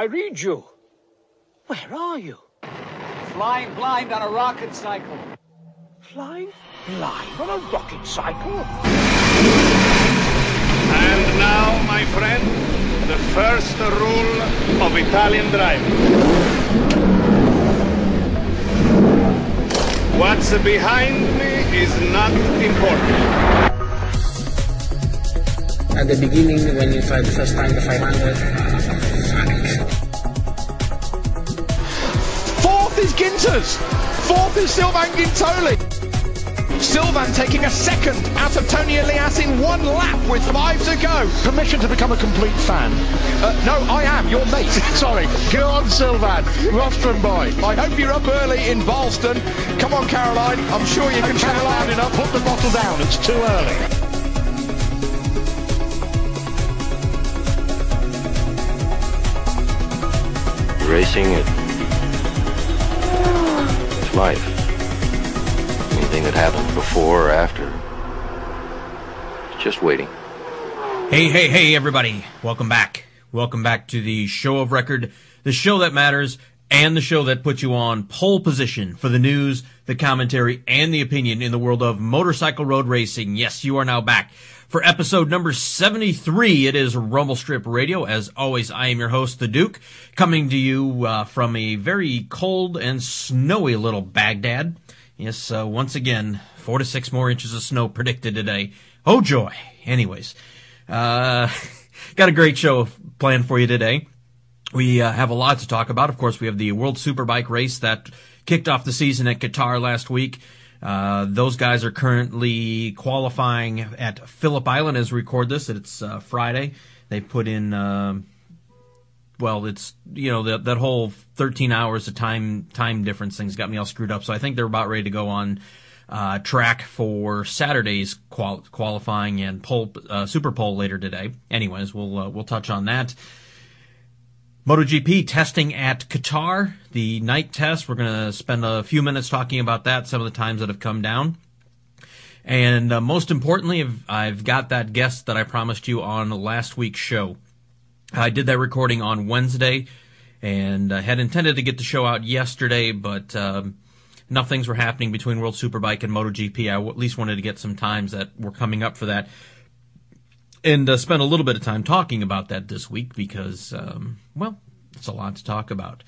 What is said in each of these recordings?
I read you. Where are you? Flying blind on a rocket cycle. Flying blind on a rocket cycle? And now, my friend, the first rule of Italian driving. What's behind me is not important. At the beginning, when you try the first time the 500, Ginters. Fourth is Sylvain Guintoli. Sylvain taking a second out of Toni Elias in one lap with five to go. Permission to become a complete fan. Uh, no, I am your mate. Sorry. Go on, Sylvain. Rostrum boy. I hope you're up early in Ballston. Come on, Caroline. I'm sure you can shout loud loud enough. Put the bottle down. It's too early. Racing, it, it's life. Anything that happens before or after, just waiting. Hey, hey, hey, everybody. Welcome back. Welcome back to the show of record, the show that matters, and the show that puts you on pole position for the news, the commentary, and the opinion in the world of motorcycle road racing. Yes, you are now back for episode number 73. It is Rumble Strip Radio. As always, I am your host, The Duke, coming to you uh, from a very cold and snowy little Baghdad. Yes, uh, once again, four to six more inches of snow predicted today. Oh joy. Anyways, uh, got a great show planned for you today. We uh, have a lot to talk about. Of course, we have the World Superbike race that kicked off the season at Qatar last week. Uh, those guys are currently qualifying at Phillip Island as we record this. It's uh, Friday. They put in, uh, well, it's you know that that whole 13 hours of time time difference thing's got me all screwed up. So I think they're about ready to go on uh, track for Saturday's qual- qualifying and pole uh, Super Pole later today. Anyways, we'll uh, we'll touch on that. MotoGP testing at Qatar, the night test. We're going to spend a few minutes talking about that, some of the times that have come down. And uh, most importantly, I've, I've got that guest that I promised you on last week's show. I did that recording on Wednesday and I had intended to get the show out yesterday, but um, enough things were happening between World Superbike and MotoGP. I at least wanted to get some times that were coming up for that and uh, spent a little bit of time talking about that this week because, um, well, it's a lot to talk about.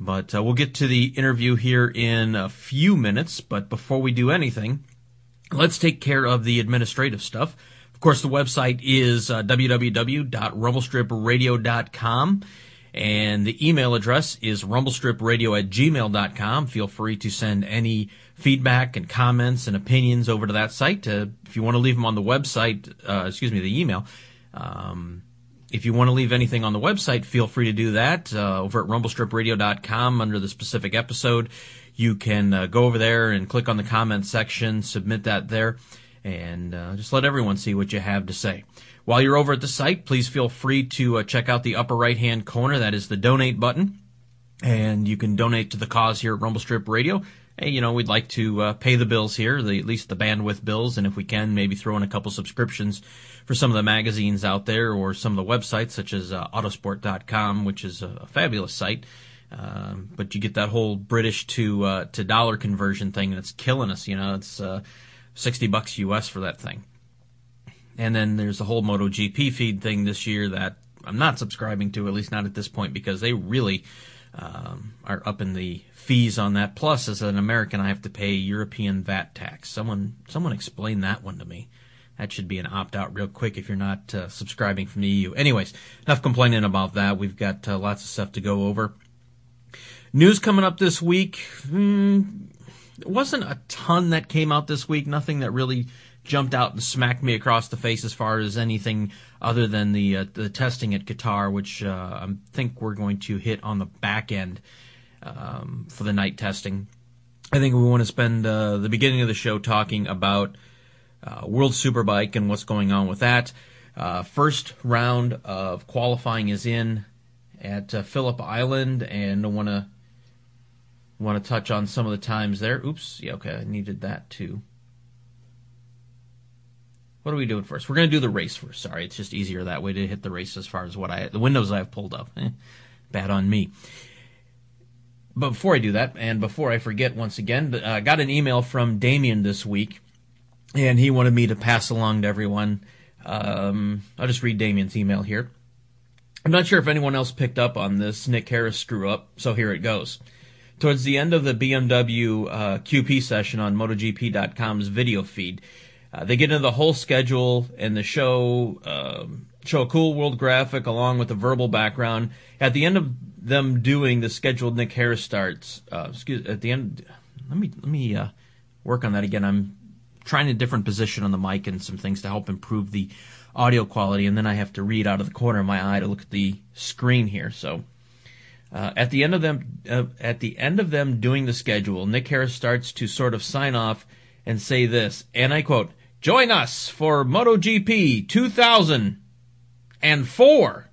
But uh, we'll get to the interview here in a few minutes. But before we do anything, let's take care of the administrative stuff. Of course, the website is uh, www.rumblestripradio.com. And the email address is rumblestripradio at gmail.com. Feel free to send any feedback and comments and opinions over to that site. Uh, if you want to leave them on the website, uh, excuse me, the email. Um, if you want to leave anything on the website, feel free to do that uh, over at rumblestripradio.com under the specific episode. You can uh, go over there and click on the comment section, submit that there, and uh, just let everyone see what you have to say. While you're over at the site, please feel free to uh, check out the upper right hand corner. That is the donate button. And you can donate to the cause here at Rumble Strip Radio. Hey, you know, we'd like to uh, pay the bills here, the, at least the bandwidth bills, and if we can, maybe throw in a couple subscriptions for some of the magazines out there or some of the websites, such as uh, Autosport.com, which is a, a fabulous site. Um, but you get that whole British to uh, to dollar conversion thing, and it's killing us. You know, it's uh, sixty bucks US for that thing. And then there's the whole MotoGP feed thing this year that I'm not subscribing to, at least not at this point, because they really um, are up in the fees on that. Plus, as an American, I have to pay European VAT tax. Someone, someone explain that one to me. That should be an opt out real quick if you're not uh, subscribing from the EU. Anyways, enough complaining about that. We've got uh, lots of stuff to go over. News coming up this week. Mm, there wasn't a ton that came out this week. Nothing that really jumped out and smacked me across the face as far as anything other than the uh, the testing at Qatar, which uh, I think we're going to hit on the back end um, for the night testing. I think we want to spend uh, the beginning of the show talking about uh, World Superbike and what's going on with that. Uh, first round of qualifying is in at uh, Phillip Island, and I want to want to touch on some of the times there. Oops, yeah, okay, I needed that too. What are we doing first? We're going to do the race first. Sorry, it's just easier that way to hit the race as far as what I the windows I've pulled up. Eh, bad on me. But before I do that, and before I forget once again, I uh, got an email from Damien this week, and he wanted me to pass along to everyone. Um, I'll just read Damien's email here. I'm not sure if anyone else picked up on this Nick Harris screw up, so here it goes. Towards the end of the BMW uh, QP session on MotoGP.com's video feed, uh, they get into the whole schedule and the show um, show a cool world graphic along with a verbal background. At the end of them doing the scheduled Nick Harris starts, uh, excuse at the end. Let me let me uh, work on that again. I'm trying a different position on the mic and some things to help improve the audio quality, and then I have to read out of the corner of my eye to look at the screen here. So. Uh, at the end of them, uh, at the end of them doing the schedule, Nick Harris starts to sort of sign off and say this, and I quote: "Join us for MotoGP 2004."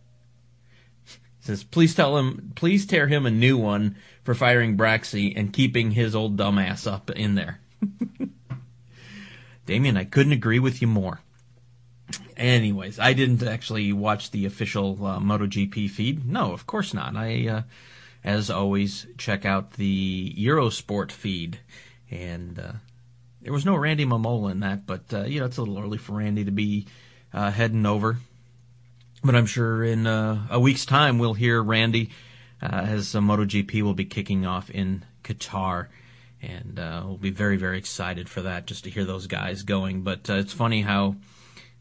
Says, "Please tell him, please tear him a new one for firing Braxi and keeping his old dumbass up in there." Damien, I couldn't agree with you more. Anyways, I didn't actually watch the official uh, MotoGP feed. No, of course not. I, uh, as always, check out the Eurosport feed, and uh, there was no Randy Mamola in that. But uh, you know, it's a little early for Randy to be uh, heading over. But I'm sure in uh, a week's time we'll hear Randy as MotoGP will be kicking off in Qatar and uh, we'll be very very excited for that just to hear those guys going. But uh, it's funny how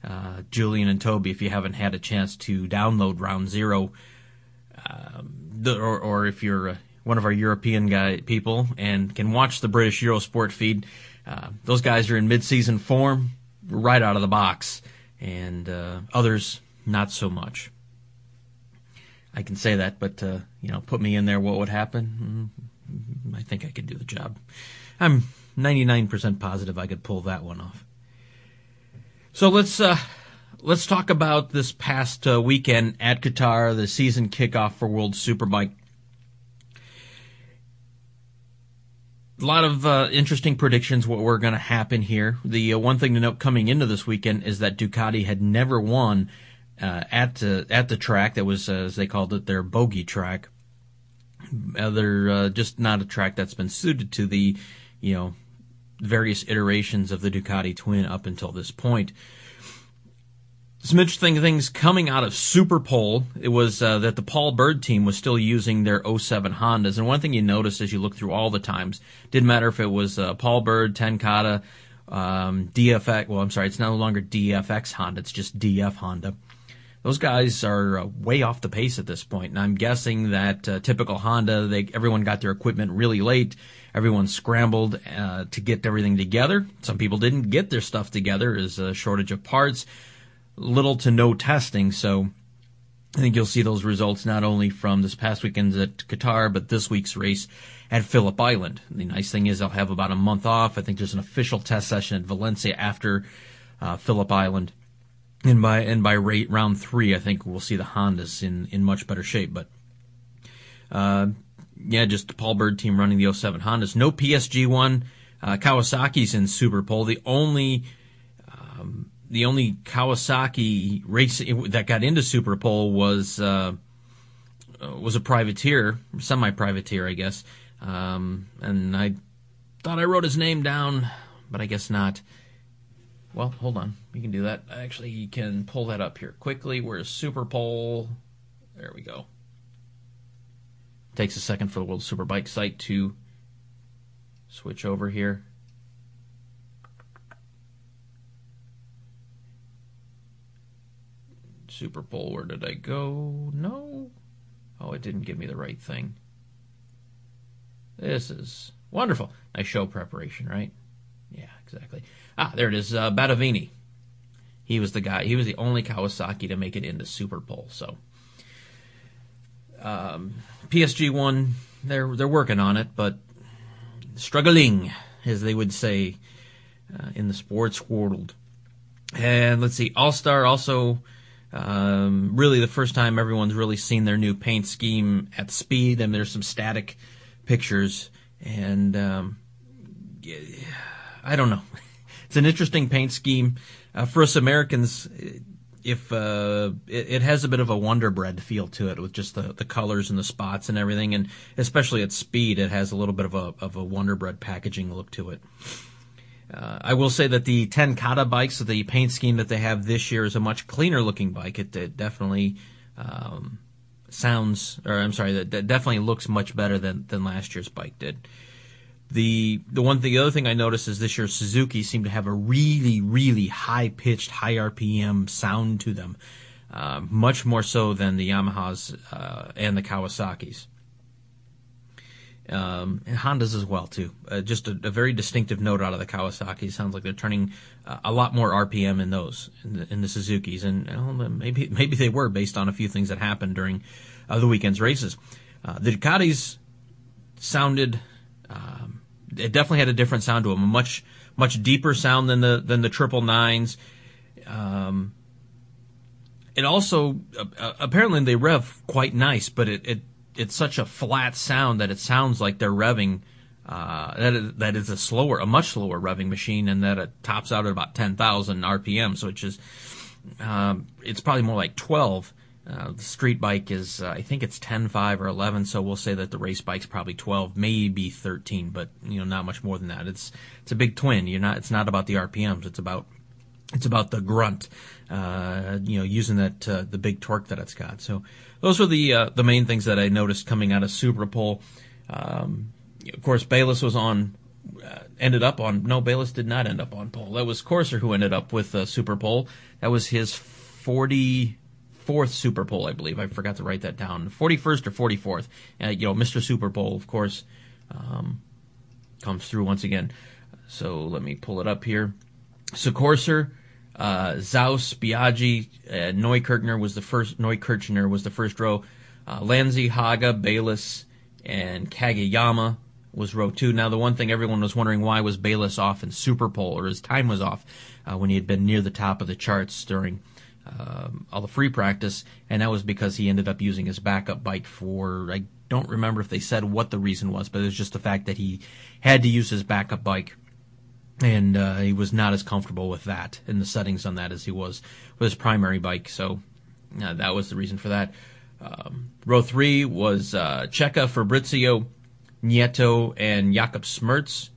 uh, Julian and Toby, if you haven't had a chance to download Round Zero, um, the, or, or if you're uh, one of our European guy people and can watch the British Eurosport feed, uh, those guys are in mid-season form right out of the box, and uh, others not so much. I can say that, but you know, put me in there, what would happen? Mm, I think I could do the job. I'm 99% positive I could pull that one off. So let's uh, let's talk about this past uh, weekend at Qatar, the season kickoff for World Superbike. A lot of uh, interesting predictions what were going to happen here. The uh, one thing to note coming into this weekend is that Ducati had never won uh, at at the track that was, uh, as they called it, their bogey track. they're just not a track that's been suited to the, you know, various iterations of the Ducati twin up until this point. Some interesting things coming out of Superpole. It was uh, that the Paul Bird team was still using their 07 Hondas, and one thing you notice as you look through all the times, didn't matter if it was uh, Paul Bird, Ten Kate, um, DFX. Well, I'm sorry, it's no longer DFX Honda; it's just DF Honda. Those guys are uh, way off the pace at this point, and I'm guessing that uh, typical Honda, they everyone got their equipment really late Everyone scrambled uh, to get everything together. Some people didn't get their stuff together. There's a shortage of parts, little to no testing. So I think you'll see those results not only from this past weekend at Qatar, but this week's race at Phillip Island. The nice thing is they'll have about a month off. I think there's an official test session at Valencia after uh, Phillip Island. And by and by rate, round three, I think we'll see the Hondas in, in much better shape. But uh, yeah, just Paul Bird team running the 07 Hondas. No PSG one. Uh, Kawasaki's in Super Pole. The only um, the only Kawasaki race that got into Super Pole was uh, was a privateer, semi privateer, I guess. Um, and I thought I wrote his name down, but I guess not. Well, hold on. We can do that. Actually, you can pull that up here quickly. Where's Super Pole? There we go. Takes a second for the World Superbike site to switch over here. Super Pole, where did I go? No. Oh, it didn't give me the right thing. This is wonderful. Nice show preparation, right? Yeah, exactly. Ah, there it is. Uh. He was the guy. He was the only Kawasaki to make it into Super Pole. So um, PSG one, they're they're working on it, but struggling, as they would say uh, in the sports world. And let's see, Alstare also. Um, really, the first time everyone's really seen their new paint scheme at speed, and there's some static pictures, and um, I don't know. It's an interesting paint scheme uh, for us Americans. if uh, it, it, has a bit of a Wonder Bread feel to it with just the, the colors and the spots and everything, and especially at speed, it has a little bit of a of a Wonder Bread packaging look to it. Uh, I will say that the Ten Kate bikes, the paint scheme that they have this year, is a much cleaner looking bike. It, it definitely um, sounds, or I'm sorry, that, that, definitely looks much better than than last year's bike did. The the one thing, the other thing I noticed is this year Suzuki seemed to have a really really high pitched, high RPM sound to them, uh, much more so than the Yamahas uh, and the Kawasaki's. Um, and Hondas as well too. Uh, just a, a, very distinctive note out of the Kawasaki. Sounds like they're turning uh, a lot more RPM in those in the, in the Suzuki's, and well, maybe maybe they were based on a few things that happened during uh, the weekend's races. Uh, the Ducatis sounded. It definitely had a different sound to them, a much much deeper sound than the than the triple nines. Um, it also uh, apparently they rev quite nice, but it, it it's such a flat sound that it sounds like they're revving. Uh, that is, that is a slower, a much slower revving machine, and that it tops out at about 10,000 RPM. So it's just, um, it's probably more like 12. Uh, the street bike is, uh, I think it's 10, 5 or 11. So we'll say that the race bike's probably 12, maybe 13, but you know, not much more than that. It's, it's a big twin. You're not, it's not about the RPMs. It's about, it's about the grunt, uh, you know, using that, uh, the big torque that it's got. So, those were the uh, the main things that I noticed coming out of Superpole. Um, of course, Bayliss was on, ended up on. No, Bayliss did not end up on pole. That was Corser who ended up with uh, Superpole. That was his forty fourth Super Pole, I believe. I forgot to write that down. Forty first or forty fourth. Uh, you know, Mr. Superpole, of course, um, comes through once again. So let me pull it up here. So Corser uh, Xaus, Biaggi, uh, Neukirchner was the first. Neukirchner was the first row. Uh, Lanzi, Haga, Bayliss, and Kagayama was row two. Now, the one thing everyone was wondering why was Bayliss off in Superpole, or his time was off uh, when he had been near the top of the charts during um, all the free practice, and that was because he ended up using his backup bike for. I don't remember if they said what the reason was, but it was just the fact that he had to use his backup bike and uh, he was not as comfortable with that in the settings on that as he was with his primary bike. So uh, that was the reason for that. Um, row three was uh, Checa, Fabrizio, Nieto, and Jakub Smrz.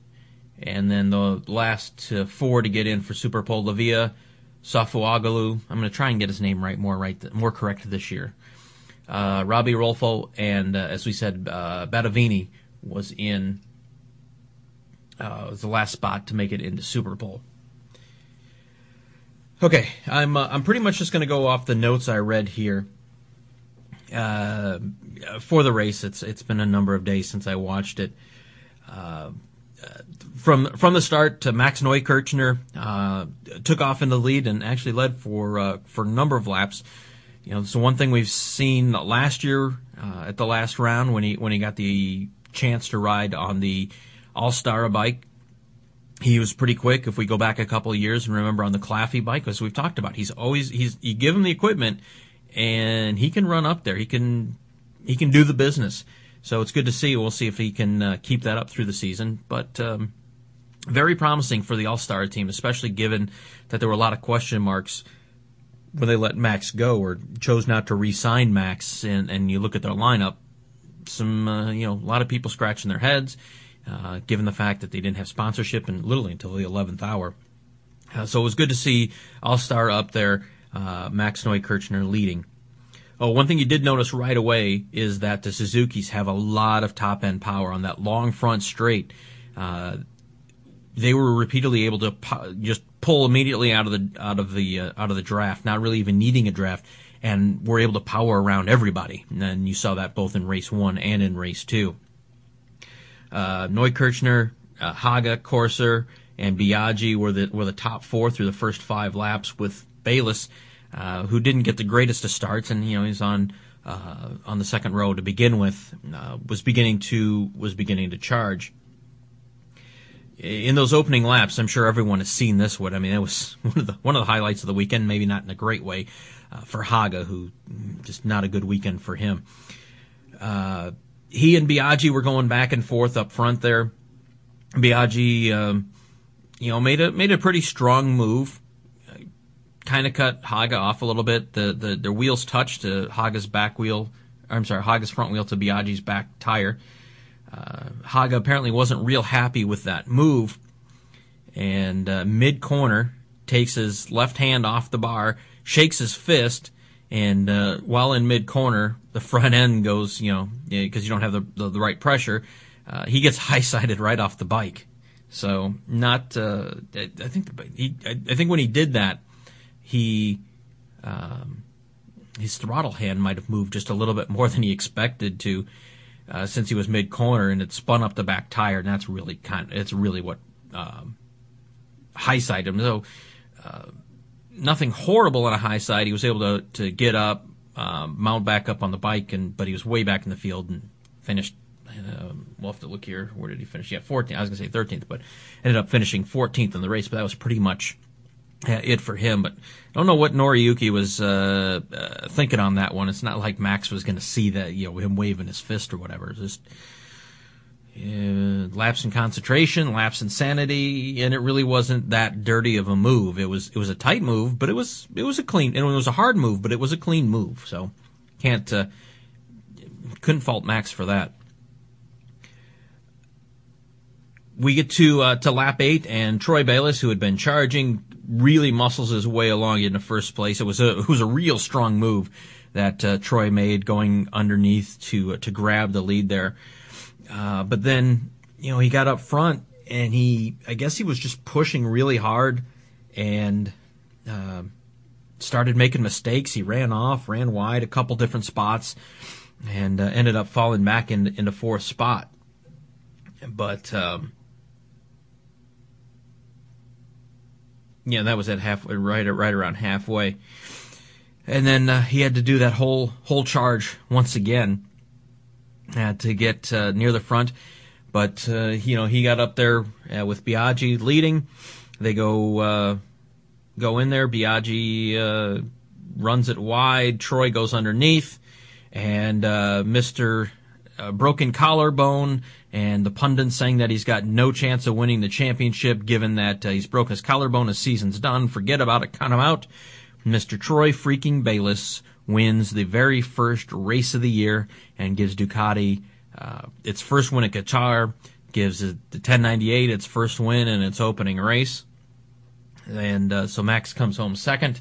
And then the last uh, four to get in for Superpole Lavilla, Sofuoglu. I'm going to try and get his name right, more right, more correct this year. Uh, Robbie Rolfo, and uh, as we said, uh, Battavini was in uh, was the last spot to make it into Super Pole. Okay, I'm uh, I'm pretty much just going to go off the notes I read here. Uh, for the race, it's it's been a number of days since I watched it. Uh, from from the start to Max Neukirchner uh, took off in the lead and actually led for uh, for a number of laps. You know, so one thing we've seen last year at the last round when he when he got the chance to ride on the Alstare bike. He was pretty quick. If we go back a couple of years and remember on the Klaffi bike, as we've talked about, he's always he's you give him the equipment and he can run up there. He can he can do the business. So it's good to see. We'll see if he can uh, keep that up through the season. But um, very promising for the Alstare team, especially given that there were a lot of question marks when they let Max go or chose not to re-sign Max. And, and you look at their lineup, some uh, you know a lot of people scratching their heads uh, given the fact that they didn't have sponsorship and literally until the 11th hour. Uh, so it was good to see Alstare up there, uh, Max Neukirchner leading. Oh, one thing you did notice right away is that the Suzuki's have a lot of top end power on that long front straight. They were repeatedly able to po- just pull immediately out of the out of the uh, out of the draft, not really even needing a draft, and were able to power around everybody. And you saw that both in race one and in race two uh, Neukirchner, uh, Haga, Corser, and Biaggi were the were the top four through the first five laps. With Bayliss, uh, who didn't get the greatest of starts, and you know he's on uh, on the second row to begin with, uh, was beginning to was beginning to charge. In those opening laps, I'm sure everyone has seen this one. I mean, it was one of the one of the highlights of the weekend. Maybe not in a great way uh, for Haga, who just not a good weekend for him. Uh, he and Biaggi were going back and forth up front there. Biaggi, um, you know, made a made a pretty strong move, kind kind of cut Haga off a little bit. The, the their wheels touched uh, Haga's back wheel. I'm sorry, Haga's front wheel to Biaggi's back tire. Uh, Haga apparently wasn't real happy with that move, and uh, mid corner takes his left hand off the bar, shakes his fist, and uh, while in mid corner, the front end goes, you know, because you don't have the, the, the right pressure, uh, he gets high sided right off the bike. So not, uh, I think he, I think when he did that, he, um, his throttle hand might have moved just a little bit more than he expected to, uh, since he was mid corner and it spun up the back tire, and that's really kind of, it's really what um, high sided him. So uh, nothing horrible on a high side. He was able to to get up, um, mount back up on the bike, and but he was way back in the field and finished. Uh, we'll have to look here. Where did he finish? Yeah, 14th. I was going to say 13th, but ended up finishing 14th in the race. But that was pretty much it for him. But I don't know what Noriyuki was uh, uh, thinking on that one. It's not like Max was going to see that, you know, him waving his fist or whatever. It's just uh, lapse in concentration, lapse in sanity, and it really wasn't that dirty of a move. It was it was a tight move, but it was it was a clean and it was a hard move, but it was a clean move. So can't uh, couldn't fault Max for that. We get to uh, to lap eight, and Troy Bayliss, who had been charging, really muscles his way along in the first place. It was a it was a real strong move that uh, Troy made, going underneath to uh, to grab the lead there. Uh, but then, you know, he got up front and he, I guess he was just pushing really hard and uh, started making mistakes. He ran off, ran wide a couple different spots, and uh, ended up falling back in, into fourth spot. But um, yeah, that was at halfway, right right around halfway, and then uh, he had to do that whole whole charge once again uh, to get uh, near the front. But uh, you know he got up there uh, with Biaggi leading. They go uh, go in there. Biaggi runs it wide. Troy goes underneath, and Mister Broken Collarbone and the pundits saying that he's got no chance of winning the championship given that he's broken his collarbone. His season's done. Forget about it. Count him out. Mr. Troy freaking Bayliss wins the very first race of the year and gives Ducati uh, its first win at Qatar, gives the 1098 its first win in its opening race. And uh, so Max comes home second.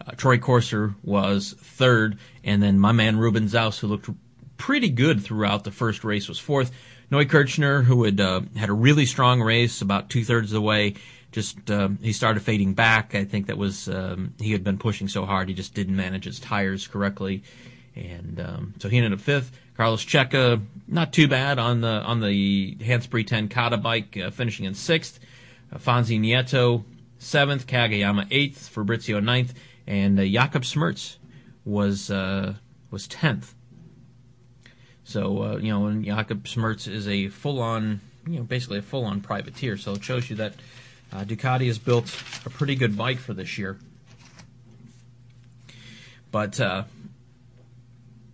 Uh, Troy Corser was third, and then my man Ruben Xaus, who looked pretty good throughout the first race, was fourth. Neukirchner, who had uh, had a really strong race about two thirds of the way, just um, he started fading back. I think that was um, he had been pushing so hard he just didn't manage his tires correctly, and um, so he ended up fifth. Carlos Checa, not too bad on the on the Hannspree Ten Kate bike, uh, finishing in sixth. Uh, Fonsi Nieto seventh, Kagayama eighth, Fabrizio ninth, and uh, Jakub Smrz was uh, was tenth. So uh, you know, and Jakub Smrz is a full on, you know, basically a full on privateer. So it shows you that uh, Ducati has built a pretty good bike for this year. But uh,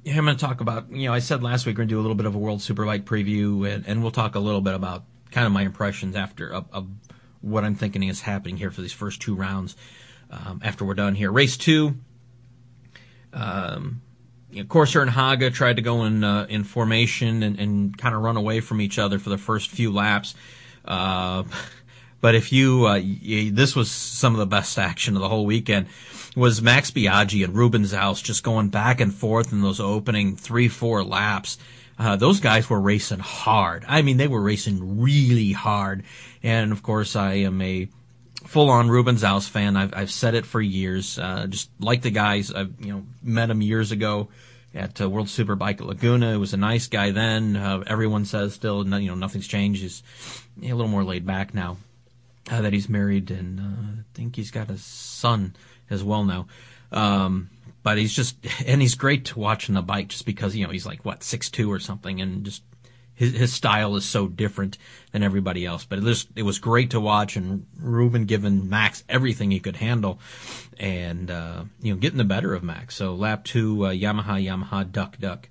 I'm going to talk about, you know, I said last week we're going to do a little bit of a World Superbike preview, and, and we'll talk a little bit about kind of my impressions after of, of what I'm thinking is happening here for these first two rounds um, after we're done here. Race two, um, you know, Corser and Haga tried to go in uh, in formation and, and kind of run away from each other for the first few laps. Uh, but if you, uh, you, this was some of the best action of the whole weekend was Max Biaggi and Ruben Xaus just going back and forth in those opening three, four laps. Uh, those guys were racing hard. I mean, they were racing really hard. And of course, I am a full-on Ruben Xaus fan. I've, I've said it for years. Uh, just like the guys, I've you know met him years ago at uh, World Superbike at Laguna. He was a nice guy then. Uh, everyone says still, you know, nothing's changed. He's a little more laid back now uh, that he's married, and uh, I think he's got a son as well now. Um, but he's just, and he's great to watch on the bike just because, you know, he's like, what, six two or something, and just his, his style is so different than everybody else. But it was, it was great to watch, and Ruben giving Max everything he could handle, and, uh, you know, getting the better of Max. So lap two, uh, Yamaha, Yamaha, duck, duck.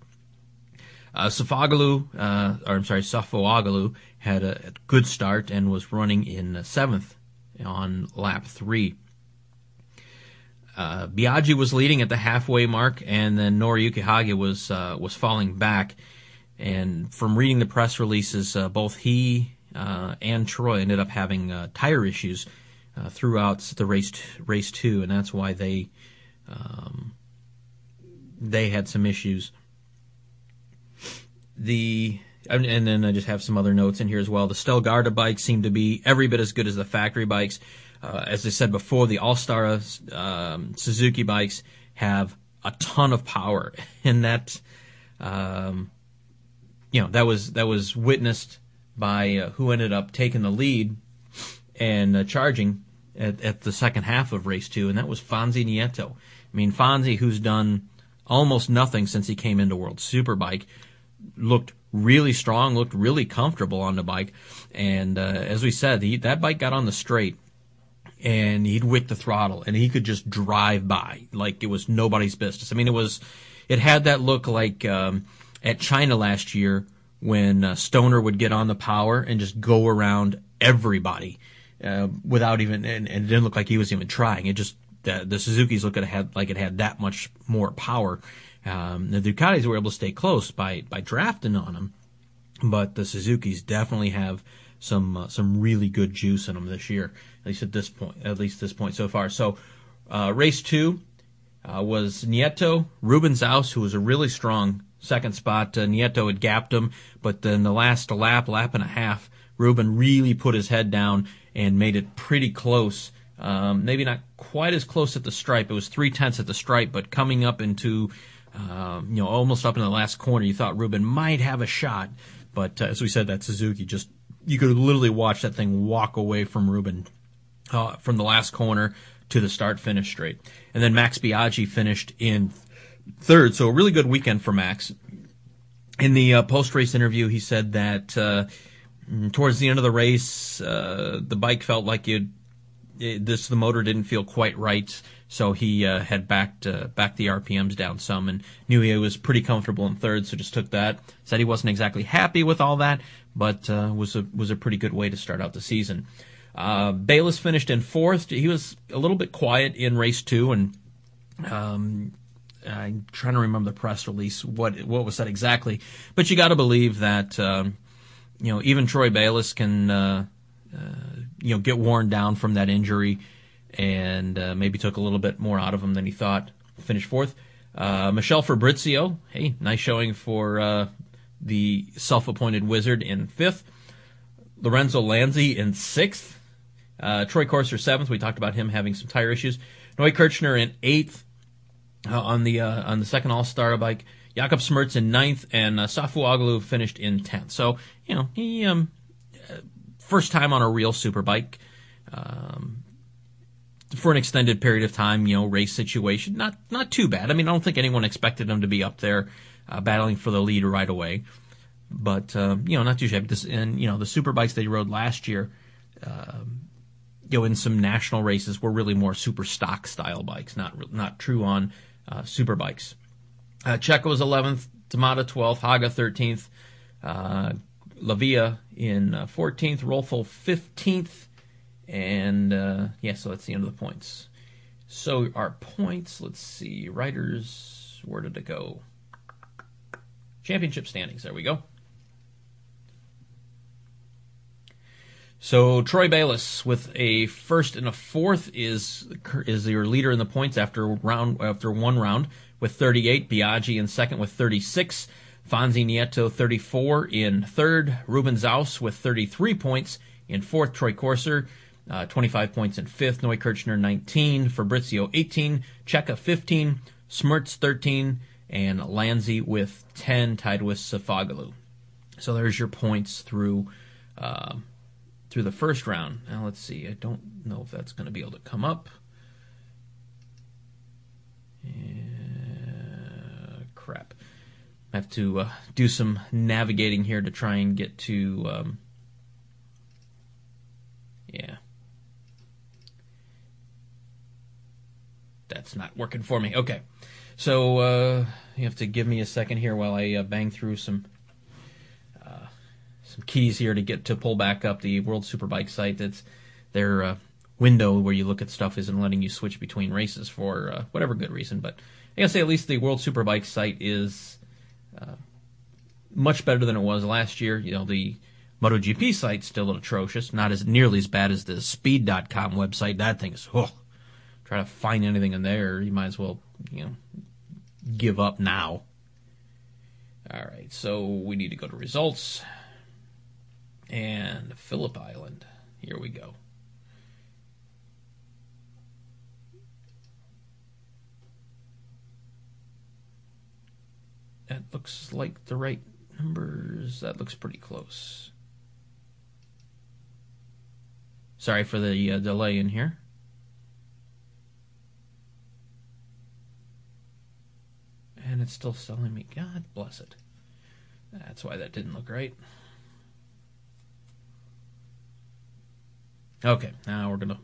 Uh, Sofuoglu, uh, or I'm sorry, Sofuoglu had a good start and was running in seventh on lap three. uh, Biaggi was leading at the halfway mark, and then Noriyuki Haga was uh, was falling back. And from reading the press releases, uh, both he uh, and Troy ended up having uh, tire issues uh, throughout the race t- race two, and that's why they um, they had some issues. The and, then I just have some other notes in here as well. The Sterilgarda bikes seem to be every bit as good as the factory bikes. Uh, as I said before, the Alstare um, Suzuki bikes have a ton of power, and that, um, you know, that was that was witnessed by uh, who ended up taking the lead and uh, charging at, at, the second half of race two, and that was Fonsi Nieto. I mean, Fonsi, who's done almost nothing since he came into World Superbike, looked really strong, looked really comfortable on the bike, and uh, as we said, he, that bike got on the straight and he'd wick the throttle and he could just drive by like it was nobody's business. I mean, it was, it had that look like um, at China last year when uh, Stoner would get on the power and just go around everybody uh, without even, and, and, it didn't look like he was even trying. It just, the, the Suzuki's looked had, like it had that much more power. Um, the Ducatis were able to stay close by, by drafting on them, but the Suzuki's definitely have some, uh, some really good juice in them this year at least at this point, at least this point so far. So, uh, race two uh, was Nieto, Rubens Xaus, who was a really strong second spot. Uh, Nieto had gapped him, but then the last lap, lap and a half, Ruben really put his head down and made it pretty close. Um, maybe not quite as close at the stripe. It was three tenths at the stripe, but coming up into, uh, you know, almost up in the last corner, you thought Ruben might have a shot. But uh, as we said, that Suzuki just, you could literally watch that thing walk away from Ruben uh, from the last corner to the start finish straight. And then Max Biaggi finished in third. So a really good weekend for Max. In the uh, post race interview, he said that uh, towards the end of the race, uh, the bike felt like it, it, this the motor didn't feel quite right. So he uh, had backed uh, backed the RPMs down some and knew he was pretty comfortable in third, so just took that. Said he wasn't exactly happy with all that, but uh, was a was a pretty good way to start out the season. Bayliss finished in fourth. He was a little bit quiet in race two, and um, I'm trying to remember the press release what what was said exactly. But you got to believe that um, you know even Troy Bayliss can uh, uh, you know get worn down from that injury, and uh, maybe took a little bit more out of him than he thought. Finished fourth. Uh, Michele Fabrizio, hey, nice showing for uh, the self-appointed wizard in fifth. Lorenzo Lanzi in sixth. Uh, Troy Corser seventh. We talked about him having some tire issues. Neukirchner in eighth uh, on the uh, on the second Alstare bike. Jakub Smrz in ninth, and uh, Sofuoglu finished in tenth. So you know he um, first time on a real super bike. Um, for an extended period of time, you know, race situation, not not too bad. I mean, I don't think anyone expected him to be up there uh, battling for the lead right away, but uh, you know, not too shabby. And you know, the super bikes that he rode last year, um, you know, in some national races were really more super stock style bikes, not not true on uh, super bikes. Uh, Checa was 11th, Tamada 12th, Haga 13th, uh, Lavilla in uh, 14th, Rolfo 15th, and uh, yeah, so that's the end of the points. So our points, let's see, riders, where did it go? Championship standings, there we go. So Troy Bayliss with a first and a fourth is is your leader in the points after round after one round with 38. Biaggi in second with 36. Fonsi Nieto 34 in third. Ruben Xaus with 33 points in fourth. Troy Corser uh, 25 points in fifth. Neukirchner 19. Fabrizio 18. Checa 15. Smrz 13. And Lanzi with 10 tied with Sofuoglu. So there's your points through. Uh, through the first round. Now let's see. I don't know if that's going to be able to come up. crap. I have to uh, do some navigating here to try and get to. Um, yeah. That's not working for me. Okay. So uh, you have to give me a second here while I uh, bang through some some keys here to get to pull back up the World Superbike site. That's they're uh, window where you look at stuff isn't letting you switch between races for uh, whatever good reason. But I gotta say, at least the World Superbike site is uh, much better than it was last year. You know, the MotoGP site's still atrocious, not as nearly as bad as the Speed.com website. That thing is, oh, try to find anything in there, you might as well, you know, give up now. All right, so we need to go to results and Phillip Island. Here we go. That looks like the right numbers. That looks pretty close. Sorry for the uh, delay in here. And it's still selling me. God bless it. That's why that didn't look right. Okay, now we're gonna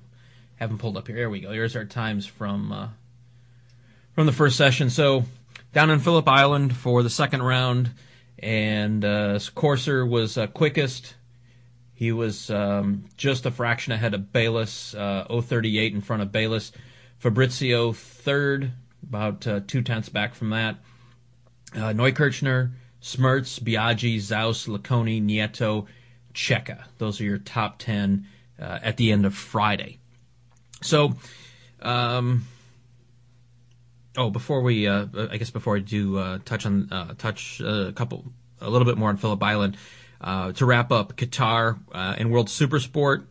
have them pulled up here. There we go. Here's our times from uh, from the first session. So down in Phillip Island for the second round, and uh, Corser was uh, quickest. He was um, just a fraction ahead of Bayliss, uh, 038 in front of Bayliss. Fabrizio third, about uh, two tenths back from that. Uh, Neukirchner, Smrz, Biaggi, Xaus, Laconi, Nieto, Checa. Those are your top 10 uh, at the end of Friday. So, um, oh, before we, uh, I guess before I do uh, touch on uh, touch a couple, a little bit more on Phillip Island, uh, to wrap up Qatar uh, and World Supersport.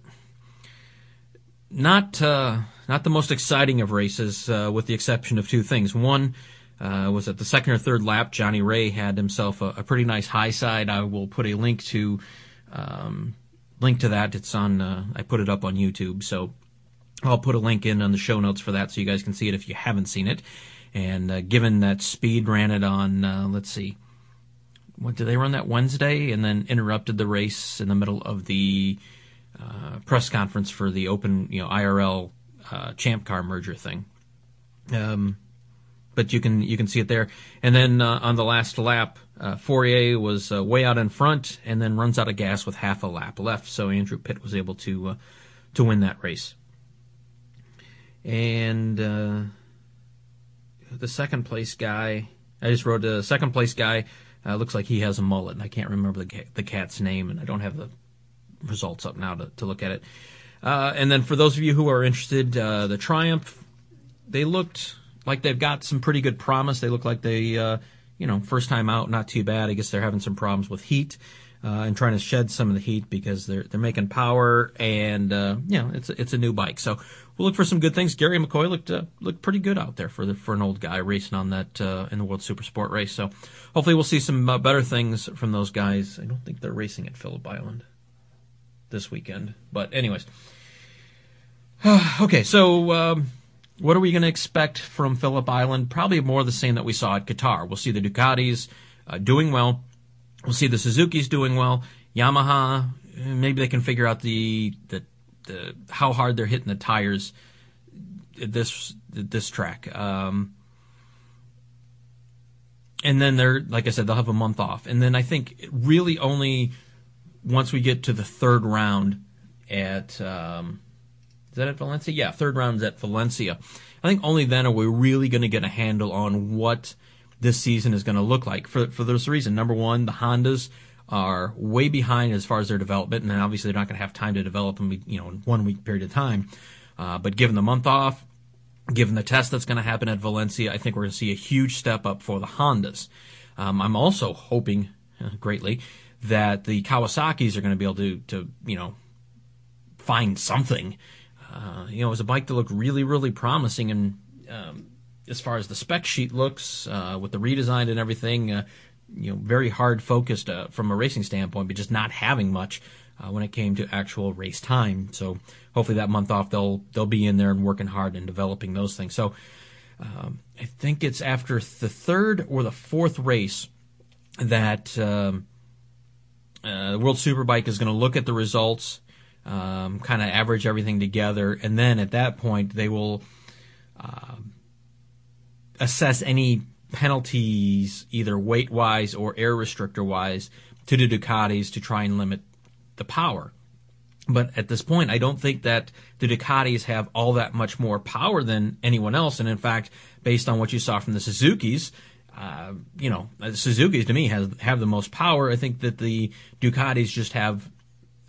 Not not the most exciting of races, with the exception of two things. One. was at the second or third lap, Johnny Rea had himself a, a pretty nice high side. I will put a link to um, link to that. It's on. Uh, I put it up on YouTube, so I'll put a link in on the show notes for that, so you guys can see it if you haven't seen it. And uh, given that Speed ran it on, uh, let's see, what did they run that Wednesday, and then interrupted the race in the middle of the uh, press conference for the Open, you know, IRL uh, Champ Car merger thing. Um, but you can you can see it there. And then uh, on the last lap, uh, Foret was uh, way out in front, and then runs out of gas with half a lap left. So Andrew Pitt was able to uh, to win that race. And uh, the second place guy, I just wrote a second place guy. Uh, looks like he has a mullet, and I can't remember the the cat's name, and I don't have the results up now to, to look at it. and then for those of you who are interested, the Triumph, they looked like they've got some pretty good promise. They look like they, uh, you know, first time out, not too bad. I guess they're having some problems with heat uh, and trying to shed some of the heat because they're they're making power and uh, you know it's it's a new bike. So we'll look for some good things. Garry McCoy looked uh, looked pretty good out there for the, for an old guy racing on that uh, in the World Super Sport race. So hopefully we'll see some uh, better things from those guys. I don't think they're racing at Phillip Island this weekend, but anyways. okay, so. Um, what are we going to expect from Phillip Island? Probably more the same that we saw at Qatar. We'll see the Ducatis uh, doing well. We'll see the Suzuki's doing well. Yamaha, maybe they can figure out the, the, the how hard they're hitting the tires this this track. Um, and then they're like I said, they'll have a month off. And then I think really only once we get to the third round at um, is that at Valencia? Yeah, third round's at Valencia. I think only then are we really going to get a handle on what this season is going to look like. For for this reason, number one, the Hondas are way behind as far as their development, and obviously they're not going to have time to develop them, you know, in one week period of time. Uh, but given the month off, given the test that's going to happen at Valencia, I think we're going to see a huge step up for the Hondas. Um, I'm also hoping uh, greatly that the Kawasaki's are going to be able to, to you know, find something uh, you know, it was a bike that looked really, really promising. And um, as far as the spec sheet looks, uh, with the redesign and everything, uh, you know, very hard focused uh, from a racing standpoint, but just not having much uh, when it came to actual race time. So hopefully that month off, they'll they'll be in there and working hard and developing those things. So um, I think it's after the third or the fourth race that um, the World Superbike is going to look at the results um, kind of average everything together, and then at that point they will uh, assess any penalties, either weight wise or air restrictor wise, to the Ducatis to try and limit the power. But at this point, I don't think that the Ducatis have all that much more power than anyone else. And in fact, based on what you saw from the Suzuki's, uh, you know, Suzuki's to me has have the most power. I think that the Ducatis just have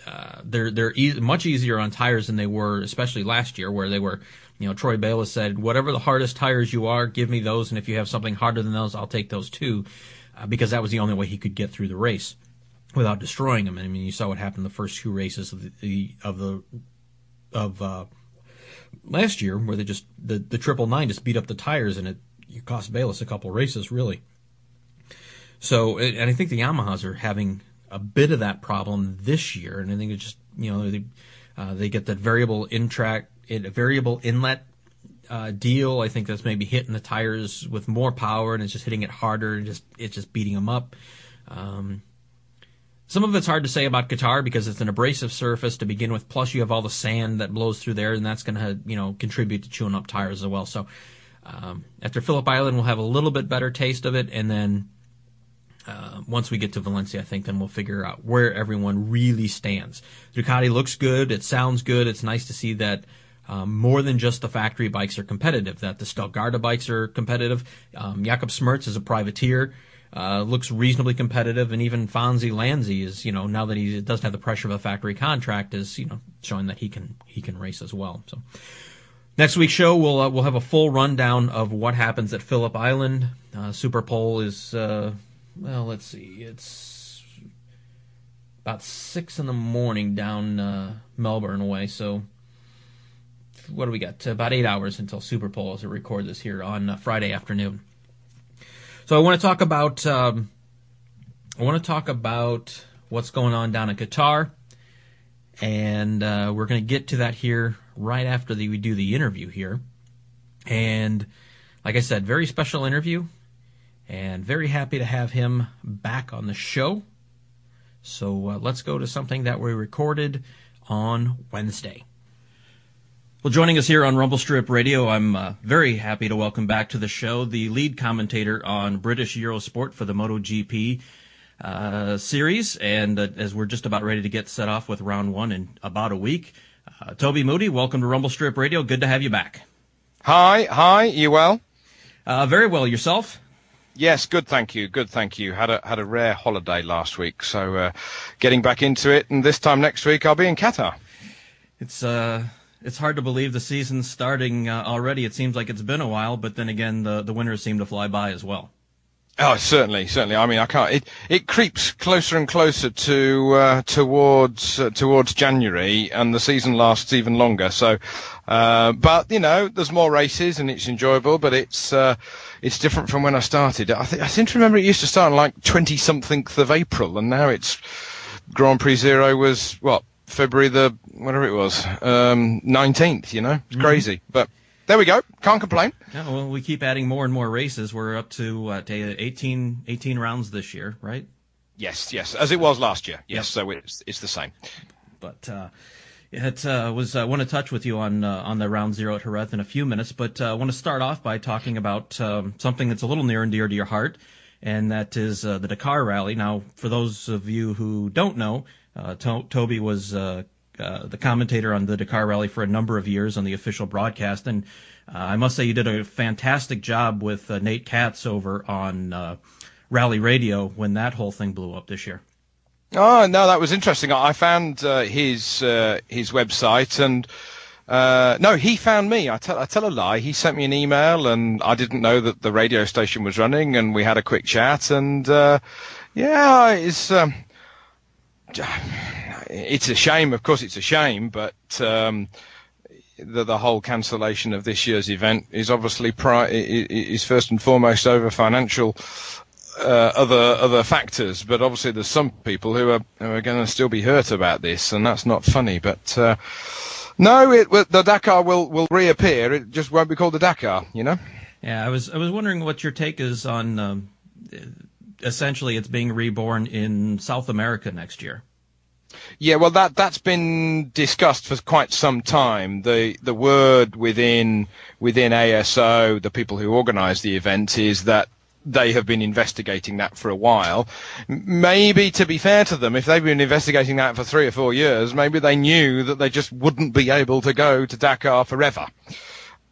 uh, they're they're e- much easier on tires than they were, especially last year, where they were. You know, Troy Bayliss said, "Whatever the hardest tires you are, give me those, and if you have something harder than those, I'll take those too," uh, because that was the only way he could get through the race without destroying them. I mean, you saw what happened the first two races of the of the of uh, last year, where they just the the triple nine just beat up the tires, and it, it cost Bayliss a couple races, really. So, and I think the Yamahas are having a bit of that problem this year, and I think it's just you know they uh, they get that variable in track, it a variable inlet uh, deal. I think that's maybe hitting the tires with more power, and it's just hitting it harder, and just it's just beating them up. Um, some of it's hard to say about Qatar because it's an abrasive surface to begin with. Plus, you have all the sand that blows through there, and that's going to you know contribute to chewing up tires as well. So um, after Phillip Island, we'll have a little bit better taste of it, and then uh, once we get to Valencia, I think then we'll figure out where everyone really stands. Ducati looks good. It sounds good. It's nice to see that. Um, more than just the factory bikes are competitive, that the Sterilgarda bikes are competitive. Um, Jakub Smrz is a privateer uh, looks reasonably competitive, and even Fonzie Lanzi is, you know, now that he doesn't have the pressure of a factory contract, is you know showing that he can he can race as well. So next week's show we'll uh, we'll have a full rundown of what happens at Phillip Island. Uh, Superpole is uh, well, let's see, it's about six in the morning down uh, Melbourne way, so. What do we got? About eight hours until Superpole as we record this here on uh, Friday afternoon. So I want to talk about um, I want to talk about what's going on down in Qatar, and uh, we're going to get to that here right after the, we do the interview here. And like I said, very special interview, and very happy to have him back on the show. So uh, let's go to something that we recorded on Wednesday. Well, joining us here on Rumble Strip Radio, I'm uh, very happy to welcome back to the show the lead commentator on British Eurosport for the MotoGP uh, series. And uh, as we're just about ready to get set off with round one in about a week, uh, Toby Moody, welcome to Rumble Strip Radio. Good to have you back. Hi, hi, you well? Uh, very well. Yourself? Yes, good, thank you. Good, thank you. Had a had a rare holiday last week, so uh, getting back into it. And this time next week, I'll be in Qatar. It's uh it's hard to believe the season's starting uh, already. It seems like it's been a while, but then again, the the winters seem to fly by as well. Oh, certainly, certainly. I mean, I can't. It it creeps closer and closer to uh, towards uh, towards January, and the season lasts even longer. So, uh, but you know, there's more races, and it's enjoyable. But it's uh, it's different from when I started. I think I seem to remember it used to start on like 20 somethingth of April, and now it's Grand Prix Zero was what February the whatever it was, um, 19th, you know? It's mm-hmm. crazy. But there we go. Can't complain. Yeah, well, we keep adding more and more races. We're up to, uh, 18, 18 rounds this year, right? Yes, yes, as it was last year. Yes, yep. so it's, it's the same. But, uh, it uh, was. I uh, want to touch with you on uh, on the round zero at Jerez in a few minutes, but uh, I want to start off by talking about um, something that's a little near and dear to your heart, and that is uh, the Dakar Rally. Now, for those of you who don't know, uh, to- Toby was uh, uh, the commentator on the Dakar Rally for a number of years on the official broadcast, and uh, I must say you did a fantastic job with uh, Nate Katz over on Rally Radio when that whole thing blew up this year. Oh no, that was interesting. I found his his website and. Uh, no, he found me. I tell, I tell a lie. He sent me an email, and I didn't know that the radio station was running, and we had a quick chat. And uh, yeah, it's um, it's a shame. Of course, it's a shame, but um, the, the whole cancellation of this year's event is obviously pri- is first and foremost over financial uh, other other factors. But obviously, there's some people who are who are going to still be hurt about this, and that's not funny. But uh, no, it, the Dakar will will reappear. It just won't be called the Dakar, you know. Yeah, I was I was wondering what your take is on. Um, essentially, it's being reborn in South America next year. Yeah, well, that that's been discussed for quite some time. The the word within within ASO, the people who organise the event, is that they have been investigating that for a while. Maybe, to be fair to them, if they've been investigating that for three or four years, maybe they knew that they just wouldn't be able to go to Dakar forever.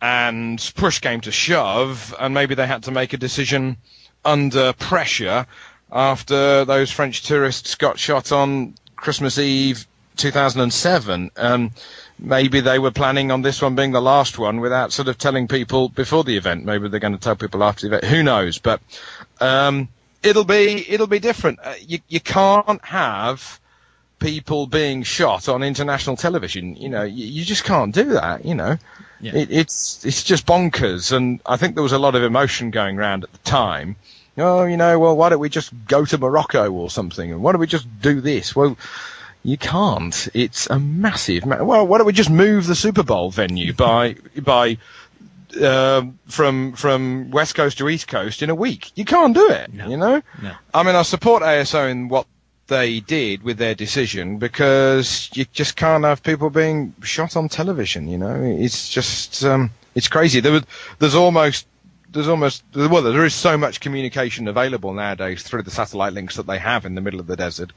And push came to shove, and maybe they had to make a decision under pressure after those French tourists got shot on Christmas Eve 2007. Um, maybe they were planning on this one being the last one without sort of telling people before the event. Maybe they're going to tell people after the event. Who knows? But um, it'll be it'll be different. Uh, you you can't have people being shot on international television. You know, you, you just can't do that. You know, Yeah. it, it's it's just bonkers. And I think there was a lot of emotion going around at the time. Oh, you know, well, why don't we just go to Morocco or something? And why don't we just do this? Well, you can't. It's a massive. Ma- well, why don't we just move the Super Bowl venue by by um from from West Coast to East Coast in a week? You can't do it. No. You know. No. I mean, I support ASO in what they did with their decision because you just can't have people being shot on television. You know, it's just um, it's crazy. There was, there's almost there's almost well there is so much communication available nowadays through the satellite links that they have in the middle of the desert.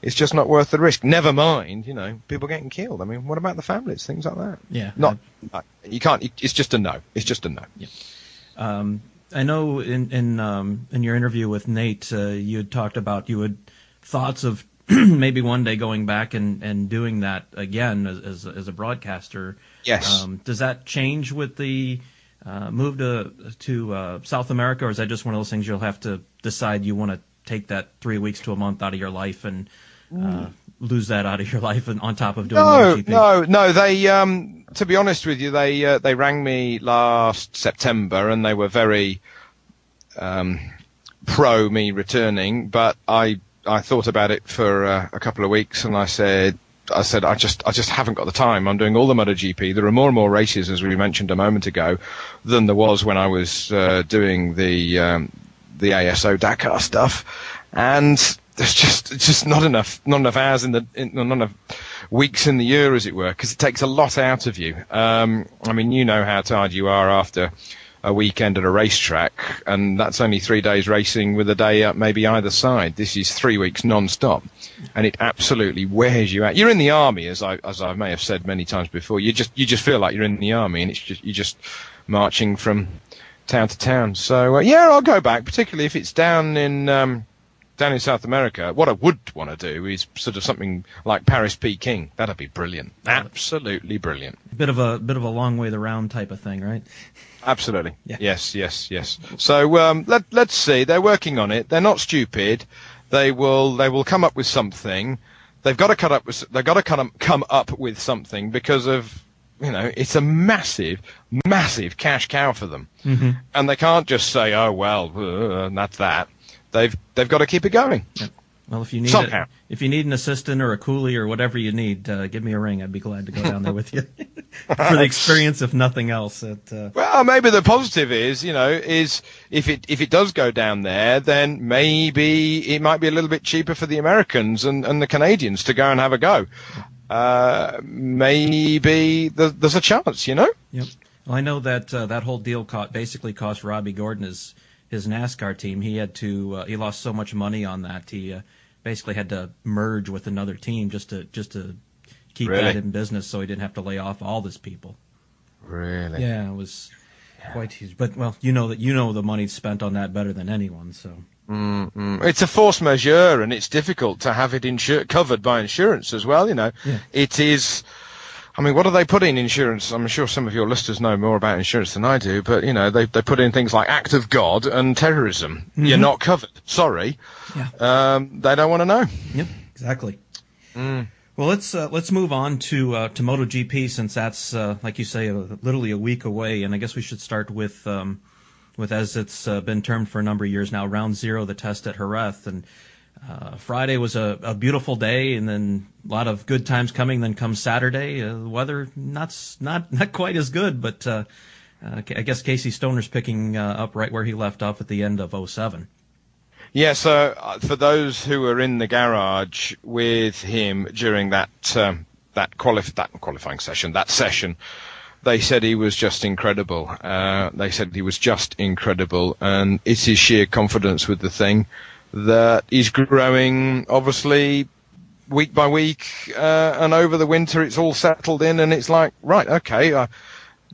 It's just not worth the risk. Never mind, you know, people getting killed. I mean, what about the families? Things like that. Yeah. Not uh, you can't. It's just a no. It's just a no. Um, I know in in um, in your interview with Nate, uh, you had talked about you had thoughts of maybe one day going back and, and doing that again as as, as a broadcaster. Yes. Um, does that change with the uh, move to to uh, South America, or is that just one of those things you'll have to decide you want to take that three weeks to a month out of your life and uh, lose that out of your life and on top of doing No, MotoGP? no, no. They, um, to be honest with you, they uh, they rang me last September and they were very um, pro me returning. But I I thought about it for uh, a couple of weeks and I said. I said I just I just haven't got the time. I'm doing all the MotoGP. There are more and more races, as we mentioned a moment ago, than there was when I was uh, doing the um, the ASO Dakar stuff, and there's just just not enough not enough hours in the in, not enough weeks in the year, as it were, because it takes a lot out of you. Um, I mean, you know how tired you are after a weekend at a racetrack, and that's only three days racing with a day up maybe either side. This is three weeks non-stop, and it absolutely wears you out. You're in the army, as I as I may have said many times before. You just you just feel like you're in the army, and it's just you're just marching from town to town. So uh, yeah, I'll go back, particularly if it's down in um, down in South America. What I would want to do is sort of something like Paris Peking. That'd be brilliant. Absolutely brilliant. Bit of a bit of a long way the round type of thing, right? Absolutely. Yeah. Yes, yes, yes. So um, let let's see. They're working on it. They're not stupid. They will they will come up with something. They've got to cut up with they've got to come come up with something because of you know it's a massive massive cash cow for them, Mm-hmm. and they can't just say oh well uh, that's that. They've they've got to keep it going. Well, if you need a, if you need an assistant or a coolie or whatever you need, uh, give me a ring. I'd be glad to go down there with you for the experience, if nothing else. It, uh, Well, maybe the positive is, you know, is if it if it does go down there, then maybe it might be a little bit cheaper for the Americans and, and the Canadians to go and have a go. Uh, maybe there's, there's a chance, you know. Yep. Well, I know that uh, that whole deal co- basically cost Robby Gordon his his NASCAR team. He had to uh, he lost so much money on that. He uh, basically had to merge with another team just to just to keep Really? that in business, so he didn't have to lay off all his people. Really? Yeah, it was quite huge. But well, you know that you know the money spent on that better than anyone. So Mm, It's a force majeure, and it's difficult to have it insur- covered by insurance as well. You know, Yeah. it is. I mean, what do they put in insurance? I'm sure some of your listeners know more about insurance than I do, but you know, they they put in things like act of God and terrorism. You're not covered. Sorry. Yeah. Um, they don't want to know. Yep, exactly. Well, let's uh, let's move on to uh, to MotoGP since that's uh, like you say, uh, literally a week away, and I guess we should start with um, with as it's uh, been termed for a number of years now, Round Zero, the test at Jerez, and uh, Friday was a, a beautiful day, and then a lot of good times coming. Then comes Saturday, uh, the weather not not not quite as good, but uh, uh, I guess Casey Stoner's picking uh, up right where he left off at the end of 07. Yeah, so uh, for those who were in the garage with him during that um, that, qualif- that qualifying session, that session, they said he was just incredible. They said he was just incredible, and it's his sheer confidence with the thing that he's growing. Obviously, week by week, uh, and over the winter, it's all settled in, and it's like, right, okay. Uh,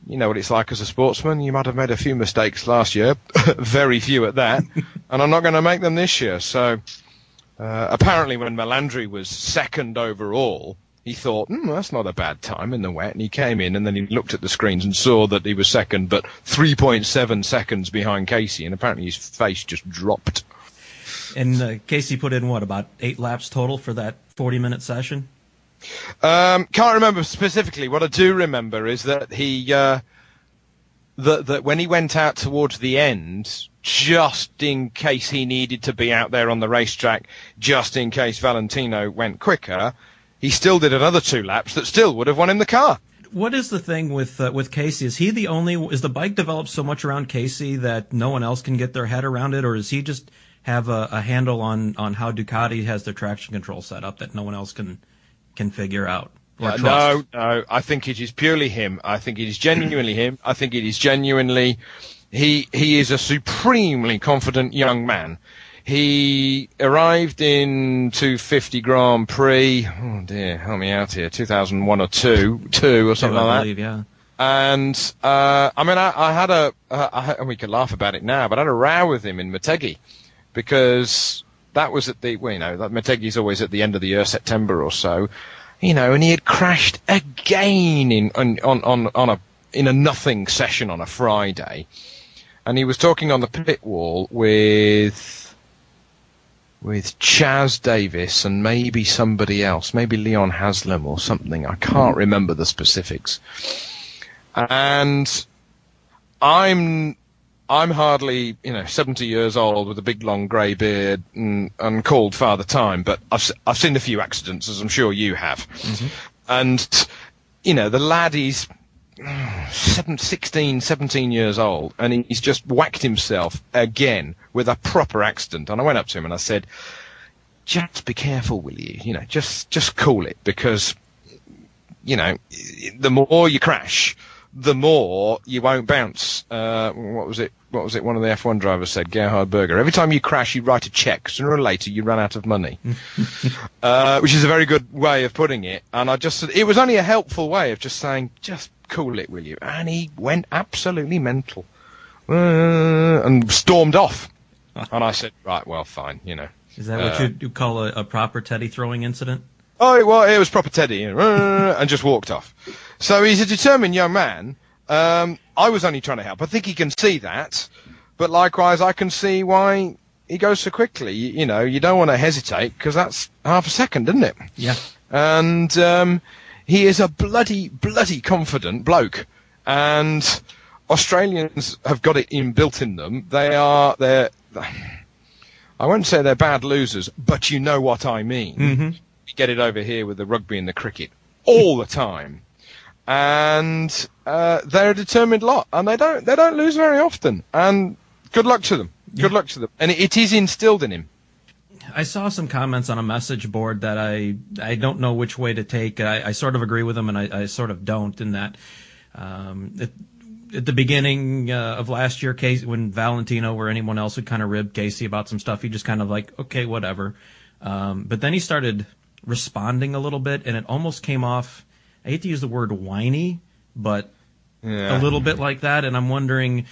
you know what it's like as a sportsman. You might have made a few mistakes last year, very few at that, and I'm not going to make them this year. So, uh, apparently, when Melandri was second overall, he thought, hmm, that's not a bad time in the wet. And he came in and then he looked at the screens and saw that he was second, but 3.7 seconds behind Casey. And apparently his face just dropped. And uh, Casey put in what, about eight laps total for that 40 minute session? Um, can't remember specifically. What I do remember is that he, uh, that, that when he went out towards the end, just in case he needed to be out there on the racetrack, just in case Valentino went quicker, he still did another two laps that still would have won him the car. What is the thing with uh, with Casey? Is he the only? Is the bike developed so much around Casey that no one else can get their head around it, or is he just have a, a handle on on how Ducati has their traction control set up that no one else can can figure out? Uh, no, no. I think it is purely him. I think it is genuinely him. I think it is genuinely he. He is a supremely confident young man. He arrived in 250 Grand Prix. Oh dear, help me out here. 2001 or two, two or something I like believe, that. Yeah. And uh, I mean, I, I had a, uh, I, and we could laugh about it now, but I had a row with him in Motegi because that was at the, well, you know, that Motegi's always at the end of the year, September or so, you know, and he had crashed again in on on on, on a in a nothing session on a Friday, and he was talking on the pit wall with with Chaz Davies and maybe somebody else, maybe Leon Haslam or something. I can't remember the specifics. And I'm I'm hardly, you know, 70 years old with a big long grey beard and, and called Father Time, but I've, I've seen a few accidents, as I'm sure you have. Mm-hmm. And, you know, the lad is seven, 16, 17 years old, and he's just whacked himself again with a proper accident. And I went up to him and I said, just be careful, will you? You know, just, just cool it because, you know, the more you crash, the more you won't bounce. Uh, what was it? What was it? One of the F1 drivers said, Gerhard Berger. Every time you crash, you write a check. Sooner or later, you run out of money. uh, which is a very good way of putting it. And I just, it was only a helpful way of just saying, just cool it, will you? And he went absolutely mental. Uh, and stormed off. and I said, right, well, fine, you know. Is that what uh, you call a, a proper teddy throwing incident? Oh, well, it was proper Teddy, and just walked off. So he's a determined young man. Um, I was only trying to help. I think he can see that, but likewise, I can see why he goes so quickly. You, you know, you don't want to hesitate because that's half a second, isn't it? Yeah. And um, he is a bloody, bloody confident bloke, and Australians have got it inbuilt in them. They are they're. I won't say they're bad losers, but you know what I mean. Mm-hmm get it over here with the rugby and the cricket all the time. And uh, they're a determined lot, and they don't they don't lose very often. And good luck to them. Good yeah. luck to them. And it, it is instilled in him. I saw some comments on a message board that I I don't know which way to take. I, I sort of agree with them, and I, I sort of don't. In that, um, it, at the beginning uh, of last year, Casey, when Valentino or anyone else would kind of rib Casey about some stuff, he just kind of like, okay, whatever. Um, but then he started responding a little bit, and it almost came off. I hate to use the word whiny, but yeah. a little bit like that. And I'm wondering,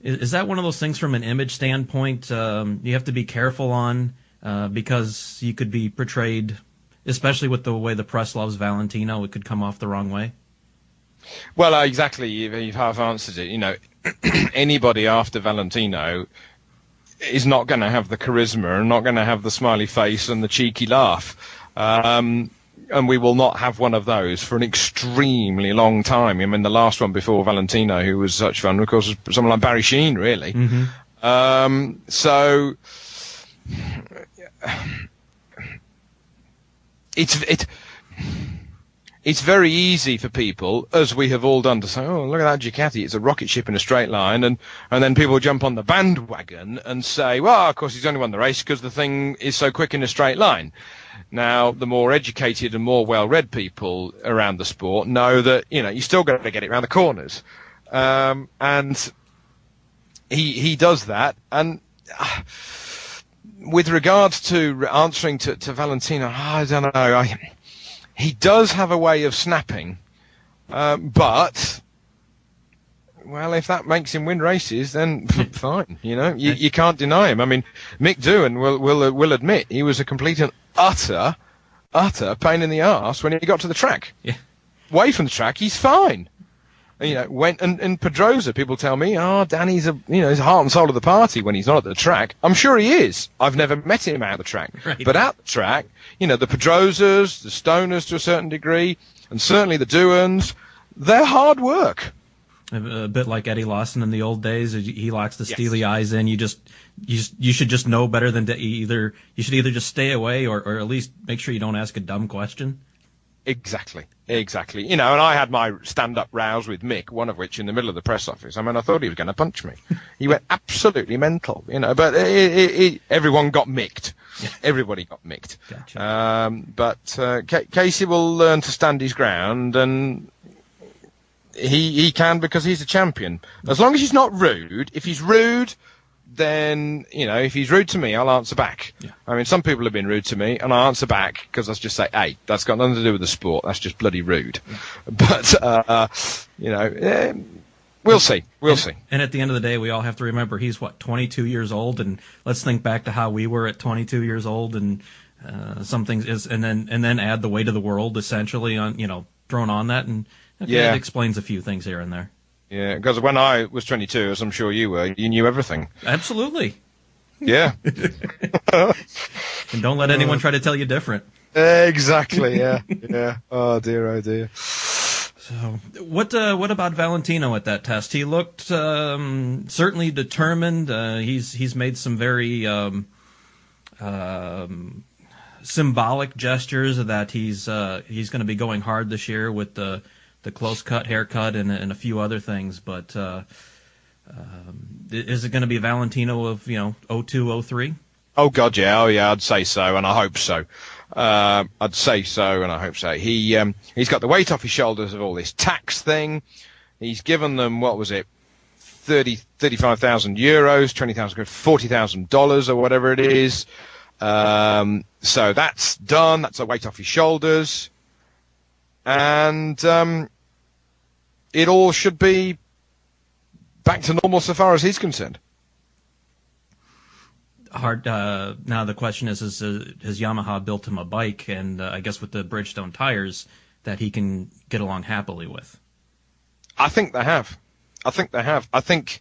is, is, that one of those things from an image standpoint um, you have to be careful on uh, because you could be portrayed, especially with the way the press loves Valentino, it could come off the wrong way. Well, uh, exactly. You've, you've half answered it. You know, anybody after Valentino is not going to have the charisma and not going to have the smiley face and the cheeky laugh. Um, and we will not have one of those for an extremely long time. I mean, the last one before Valentino, who was such fun, of course, was someone like Barry Sheene, really. Mm-hmm. Um, so it's it it's very easy for people, as we have all done, to say, "Oh, look at that Ducati! It's a rocket ship in a straight line," and and then people jump on the bandwagon and say, "Well, of course, he's only won the race because the thing is so quick in a straight line." Now, the more educated and more well-read people around the sport know that you know you still got to get it around the corners, um, and he he does that. And uh, with regards to answering to, to Valentino, I don't know. I, he does have a way of snapping, um, but well, if that makes him win races, then fine. You know, you, you can't deny him. I mean, Mick Doohan will will will admit he was a complete and utter, utter pain in the ass when he got to the track. Yeah. Away from the track, he's fine. And, you know, when and, and Pedrosa, people tell me, oh, Dani's a you know he's the heart and soul of the party when he's not at the track. I'm sure he is. I've never met him out the track, Right. but at the track, you know, the Pedrosas, the Stoners to a certain degree, and certainly the Doohans, they're hard work. A, a bit like Eddie Lawson in the old days. He locks the Yes. steely eyes in. You just, you just, you should just know better than to either. You should either just stay away or, or at least make sure you don't ask a dumb question. Exactly, exactly. You know, and I had my stand-up rows with Mick, one of which in the middle of the press office. I mean, I thought he was going to punch me. He went absolutely mental, you know. But it, it, it, everyone got micked. Everybody got micked. Gotcha. Um, but uh, Ca- Casey will learn to stand his ground, and he he can because he's a champion. As long as he's not rude. If he's rude, then you know if he's rude to me, I'll answer back. Yeah. I mean, some people have been rude to me, and I answer back because I just say, "Hey, that's got nothing to do with the sport. That's just bloody rude." But uh, you know, eh, we'll see. We'll see. And at the end of the day, we all have to remember he's what 22 years old, and let's think back to how we were at 22 years old, and uh, some things is, and then and then add the weight of the world essentially on you know thrown on that, and Yeah. it explains a few things here and there. Yeah, because when I was 22, as I'm sure you were, you knew everything. Absolutely, Yeah, and don't let anyone try to tell you different. exactly. Yeah, yeah. Oh dear, oh dear. So, what uh, what about Valentino at that test? He looked um, certainly determined. Uh, he's he's made some very um, um, symbolic gestures that he's uh, he's going to be going hard this year with the the close cut haircut and, and a few other things. But uh, um, is it going to be Valentino of you know 02, 03? Oh God, yeah, oh yeah, I'd say so, and I hope so. Uh, I'd say so, and I hope so. He um, he's got the weight off his shoulders of all this tax thing. He's given them what was it, 30, 35,000 euros, twenty thousand, forty thousand dollars, or whatever it is. Um, so that's done. That's a weight off his shoulders, and um, it all should be back to normal so far as he's concerned. hard. Uh, now the question is: Is uh, has Yamaha built him a bike, and uh, I guess with the Bridgestone tires that he can get along happily with? I think they have. I think they have. I think,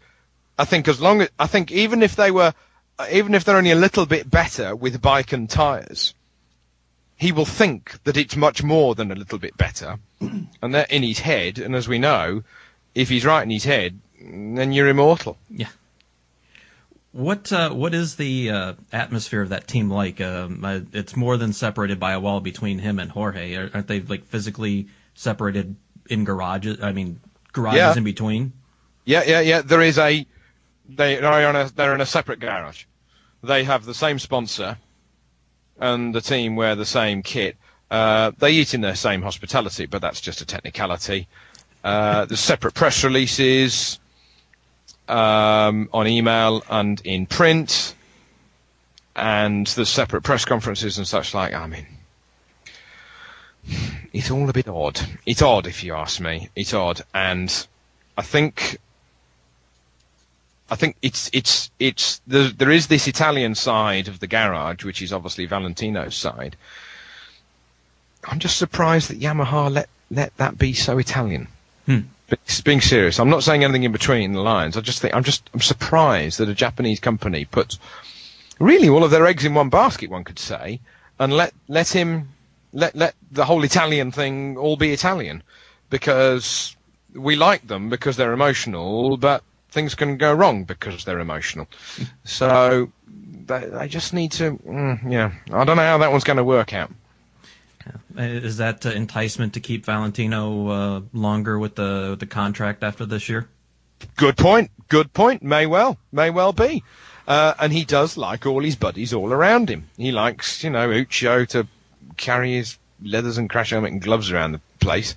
I think as long as I think even if they were, even if they're only a little bit better with bike and tires, he will think that it's much more than a little bit better, and that in his head. And as we know, if he's right in his head, then you're immortal. Yeah. What uh, what is the uh, atmosphere of that team like? Um, uh, it's more than separated by a wall between him and Jorge. Aren't they like physically separated in garages? I mean, garages Yeah. in between. Yeah, yeah, yeah. There is a. They are on a. They're in a separate garage. They have the same sponsor, and the team wear the same kit. Uh, they eat in their same hospitality, but that's just a technicality. Uh, there's separate press releases um, on email and in print, and there's separate press conferences and such like. I mean, it's all a bit odd. It's odd, if you ask me. It's odd, and I think I think it's it's it's there, there is this Italian side of the garage, which is obviously Valentino's side. I'm just surprised that Yamaha let let that be so Italian. Hmm. But being serious, I'm not saying anything in between the lines. I just think I'm just I'm surprised that a Japanese company puts really all of their eggs in one basket, one could say, and let let him let let the whole Italian thing all be Italian, because we like them because they're emotional, but things can go wrong because they're emotional. so they, they just need to, mm, yeah. I don't know how that one's going to work out. Is that uh, enticement to keep Valentino uh, longer with the with the contract after this year? Good point. Good point. May well. May well be. Uh, and he does like all his buddies all around him. He likes, you know, Uccio to carry his leathers and crash helmet and gloves around the place.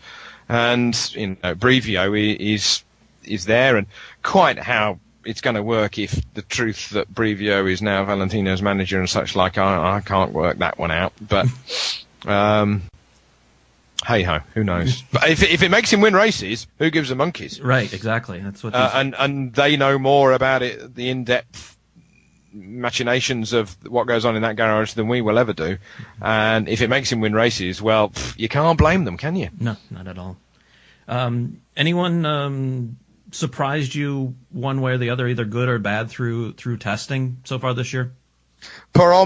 And, you know, Brivio is, is there and quite how it's going to work if the truth that Brivio is now Valentino's manager and such like, I, I can't work that one out. But, um, hey ho, who knows? but if, if it makes him win races, who gives a monkeys? Right, exactly. That's what. Uh, and and they know more about it, the in-depth machinations of what goes on in that garage than we will ever do. And if it makes him win races, well, pff, you can't blame them, can you? No, not at all. Um, anyone um, surprised you one way or the other, either good or bad through through testing so far this year?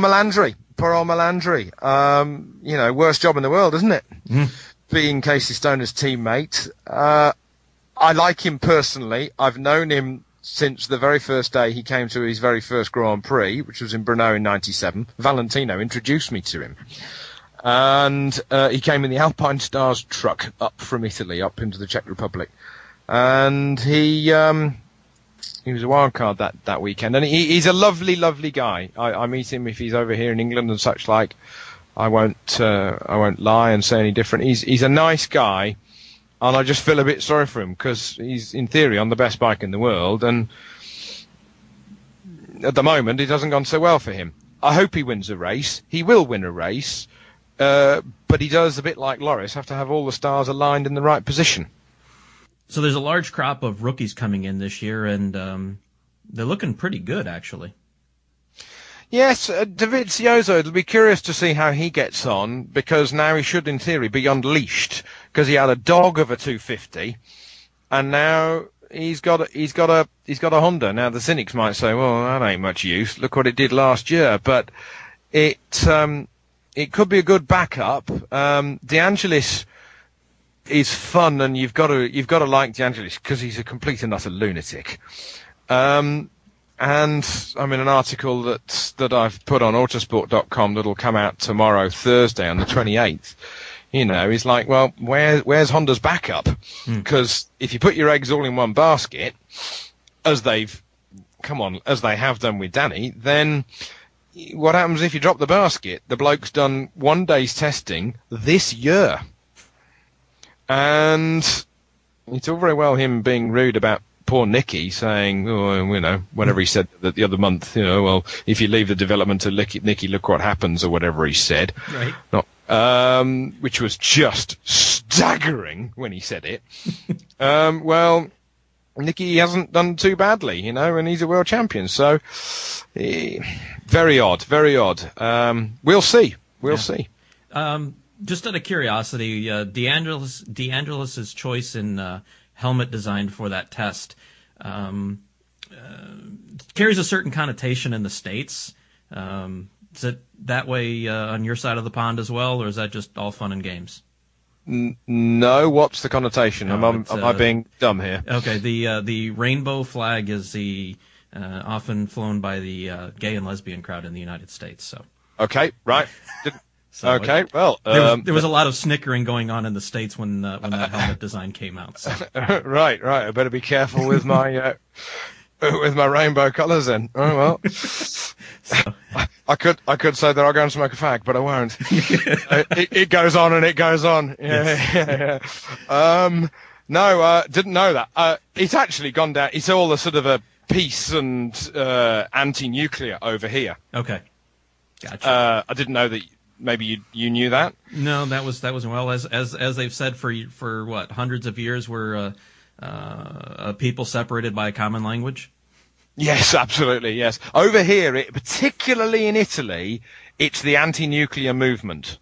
Melandri. Poor old Melandri. Um, you know, worst job in the world, isn't it? Mm. Being Casey Stoner's teammate. Uh, I like him personally. I've known him since the very first day he came to his very first Grand Prix, which was in Brno in 97. Valentino introduced me to him. And uh, he came in the Alpinestars truck up from Italy, up into the Czech Republic. And he, um, he was a wild card that, that weekend. And he, he's a lovely, lovely guy. I, I meet him if he's over here in England and such like. I won't, uh, I won't lie and say any different. He's, he's a nice guy and I just feel a bit sorry for him because he's in theory on the best bike in the world, and at the moment it hasn't gone so well for him. I hope he wins a race. He will win a race, uh, but he does a bit like Loris have to have all the stars aligned in the right position. So there's a large crop of rookies coming in this year, and um, they're looking pretty good actually. Yes, uh, Dovizioso, it'll be curious to see how he gets on because now he should, in theory, be unleashed because he had a dog of a 250 and now he's got a, he's got a he's got a Honda. Now the cynics might say, well, that ain't much use. Look what it did last year, but it um, it could be a good backup. Um, De Angelis is fun, and you've got to you've got to like De Angelis because he's a complete and utter lunatic. Um, and I'm in an article that that I've put on autosport.com that'll come out tomorrow, Thursday, on the 28th. You know, he's like, well, where where's Honda's backup? Because mm. if you put your eggs all in one basket, as they've come on, as they have done with Dani, then what happens if you drop the basket? The bloke's done one day's testing this year. And it's all very well him being rude about poor Nicky saying, oh, you know, whenever he said that the other month, you know, well, if you leave the development to Nicky, Nicky look what happens, or whatever he said. Right. Not, um, which was just staggering when he said it. um, well, Nicky hasn't done too badly, you know, and he's a world champion. So, eh, very odd, very odd. Um, we'll see. We'll Yeah. see. Just out of curiosity, uh, De Angelis, choice in uh, helmet design for that test um, uh, carries a certain connotation in the states. Um, is it that way uh, on your side of the pond as well, or is that just all fun and games? No, what's the connotation? am, I- am uh, I being dumb here? Okay, the uh, the rainbow flag is the uh, often flown by the uh, gay and lesbian crowd in the United States. So, Okay, right. Did- so okay, it- well, there was, um, there was a lot of snickering going on in the states when uh, when that helmet design came out. So. right, right. I better be careful with my uh, with my rainbow colours. Then, oh well. I, I could I could say that I'll go and smoke a fag, but I won't. Uh, it, it goes on and it goes on. Yeah, yeah, yeah. Um, no, uh, didn't know that. Uh, it's actually gone down. It's all a sort of a peace and uh, anti-nuclear over here. Okay, gotcha. Uh, I didn't know that. Maybe you you knew that. No, that was that was well as as as they've said for for what hundreds of years we're uh, uh, a people separated by a common language. Yes, absolutely. Yes, over here, it, particularly in Italy, it's the anti-nuclear movement.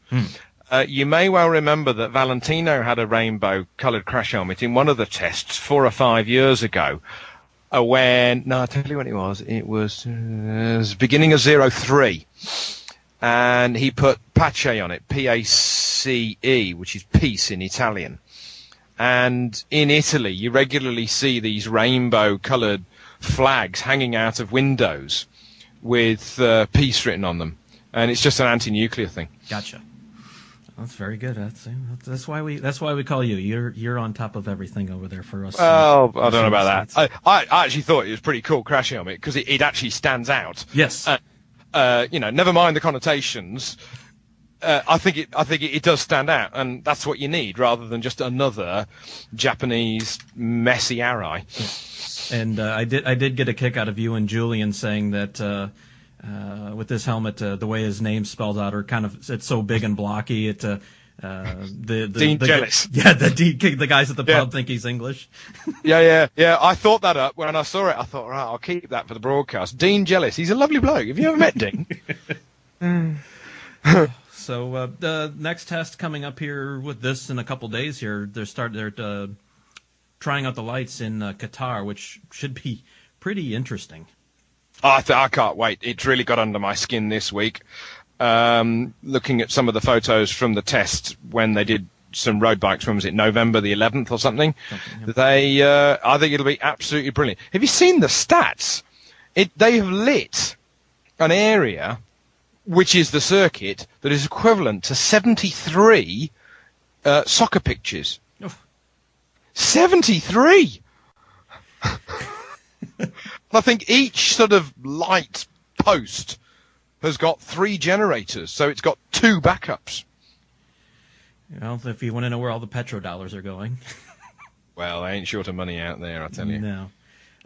Uh, you may well remember that Valentino had a rainbow-coloured crash helmet in one of the tests four or five years ago. Uh, when no, I'll tell you when it was. It was, uh, it was beginning of zero three, and he put pace on it, P-A-C-E, which is peace in Italian. And in Italy, you regularly see these rainbow-coloured flags hanging out of windows with uh, peace written on them, and it's just an anti-nuclear thing. Gotcha. That's very good. That's that's why we that's why we call you. You're you're on top of everything over there for us. Well, I don't know about that. I, I actually thought it was pretty cool crashing on Helmet because it, it actually stands out. Yes. Uh, uh, you know, never mind the connotations. Uh, I think it. I think it, it, does stand out, and that's what you need, rather than just another Japanese messy Arai. And uh, I did. I did get a kick out of you and Julian saying that uh, uh, with this helmet, the way his name's spelled out, or kind of it's so big and blocky. It uh, the, the Dean the, Jealous. Yeah, the the guys at the yeah. pub think he's English. yeah, yeah, yeah. I thought that up when I saw it. I thought, right, I'll keep that for the broadcast. Dean Jealous. He's a lovely bloke. Have you ever met Dean? so uh, the next test coming up here with this in a couple days. Here they're start they're uh, trying out the lights in uh, Qatar, which should be pretty interesting. I, th- I can't wait. It's really got under my skin this week. Um, looking at some of the photos from the test when they did some road bikes. When was it? November the 11th or something. something yeah. They, uh, I think it'll be absolutely brilliant. Have you seen the stats? It, they have lit an area, which is the circuit, that is equivalent to 73 uh, soccer pitches. Oh. 73! I think each sort of light post has got three generators, so it's got two backups. Well, if you want to know where all the petrodollars are going. well, I ain't short of money out there, I tell you. No.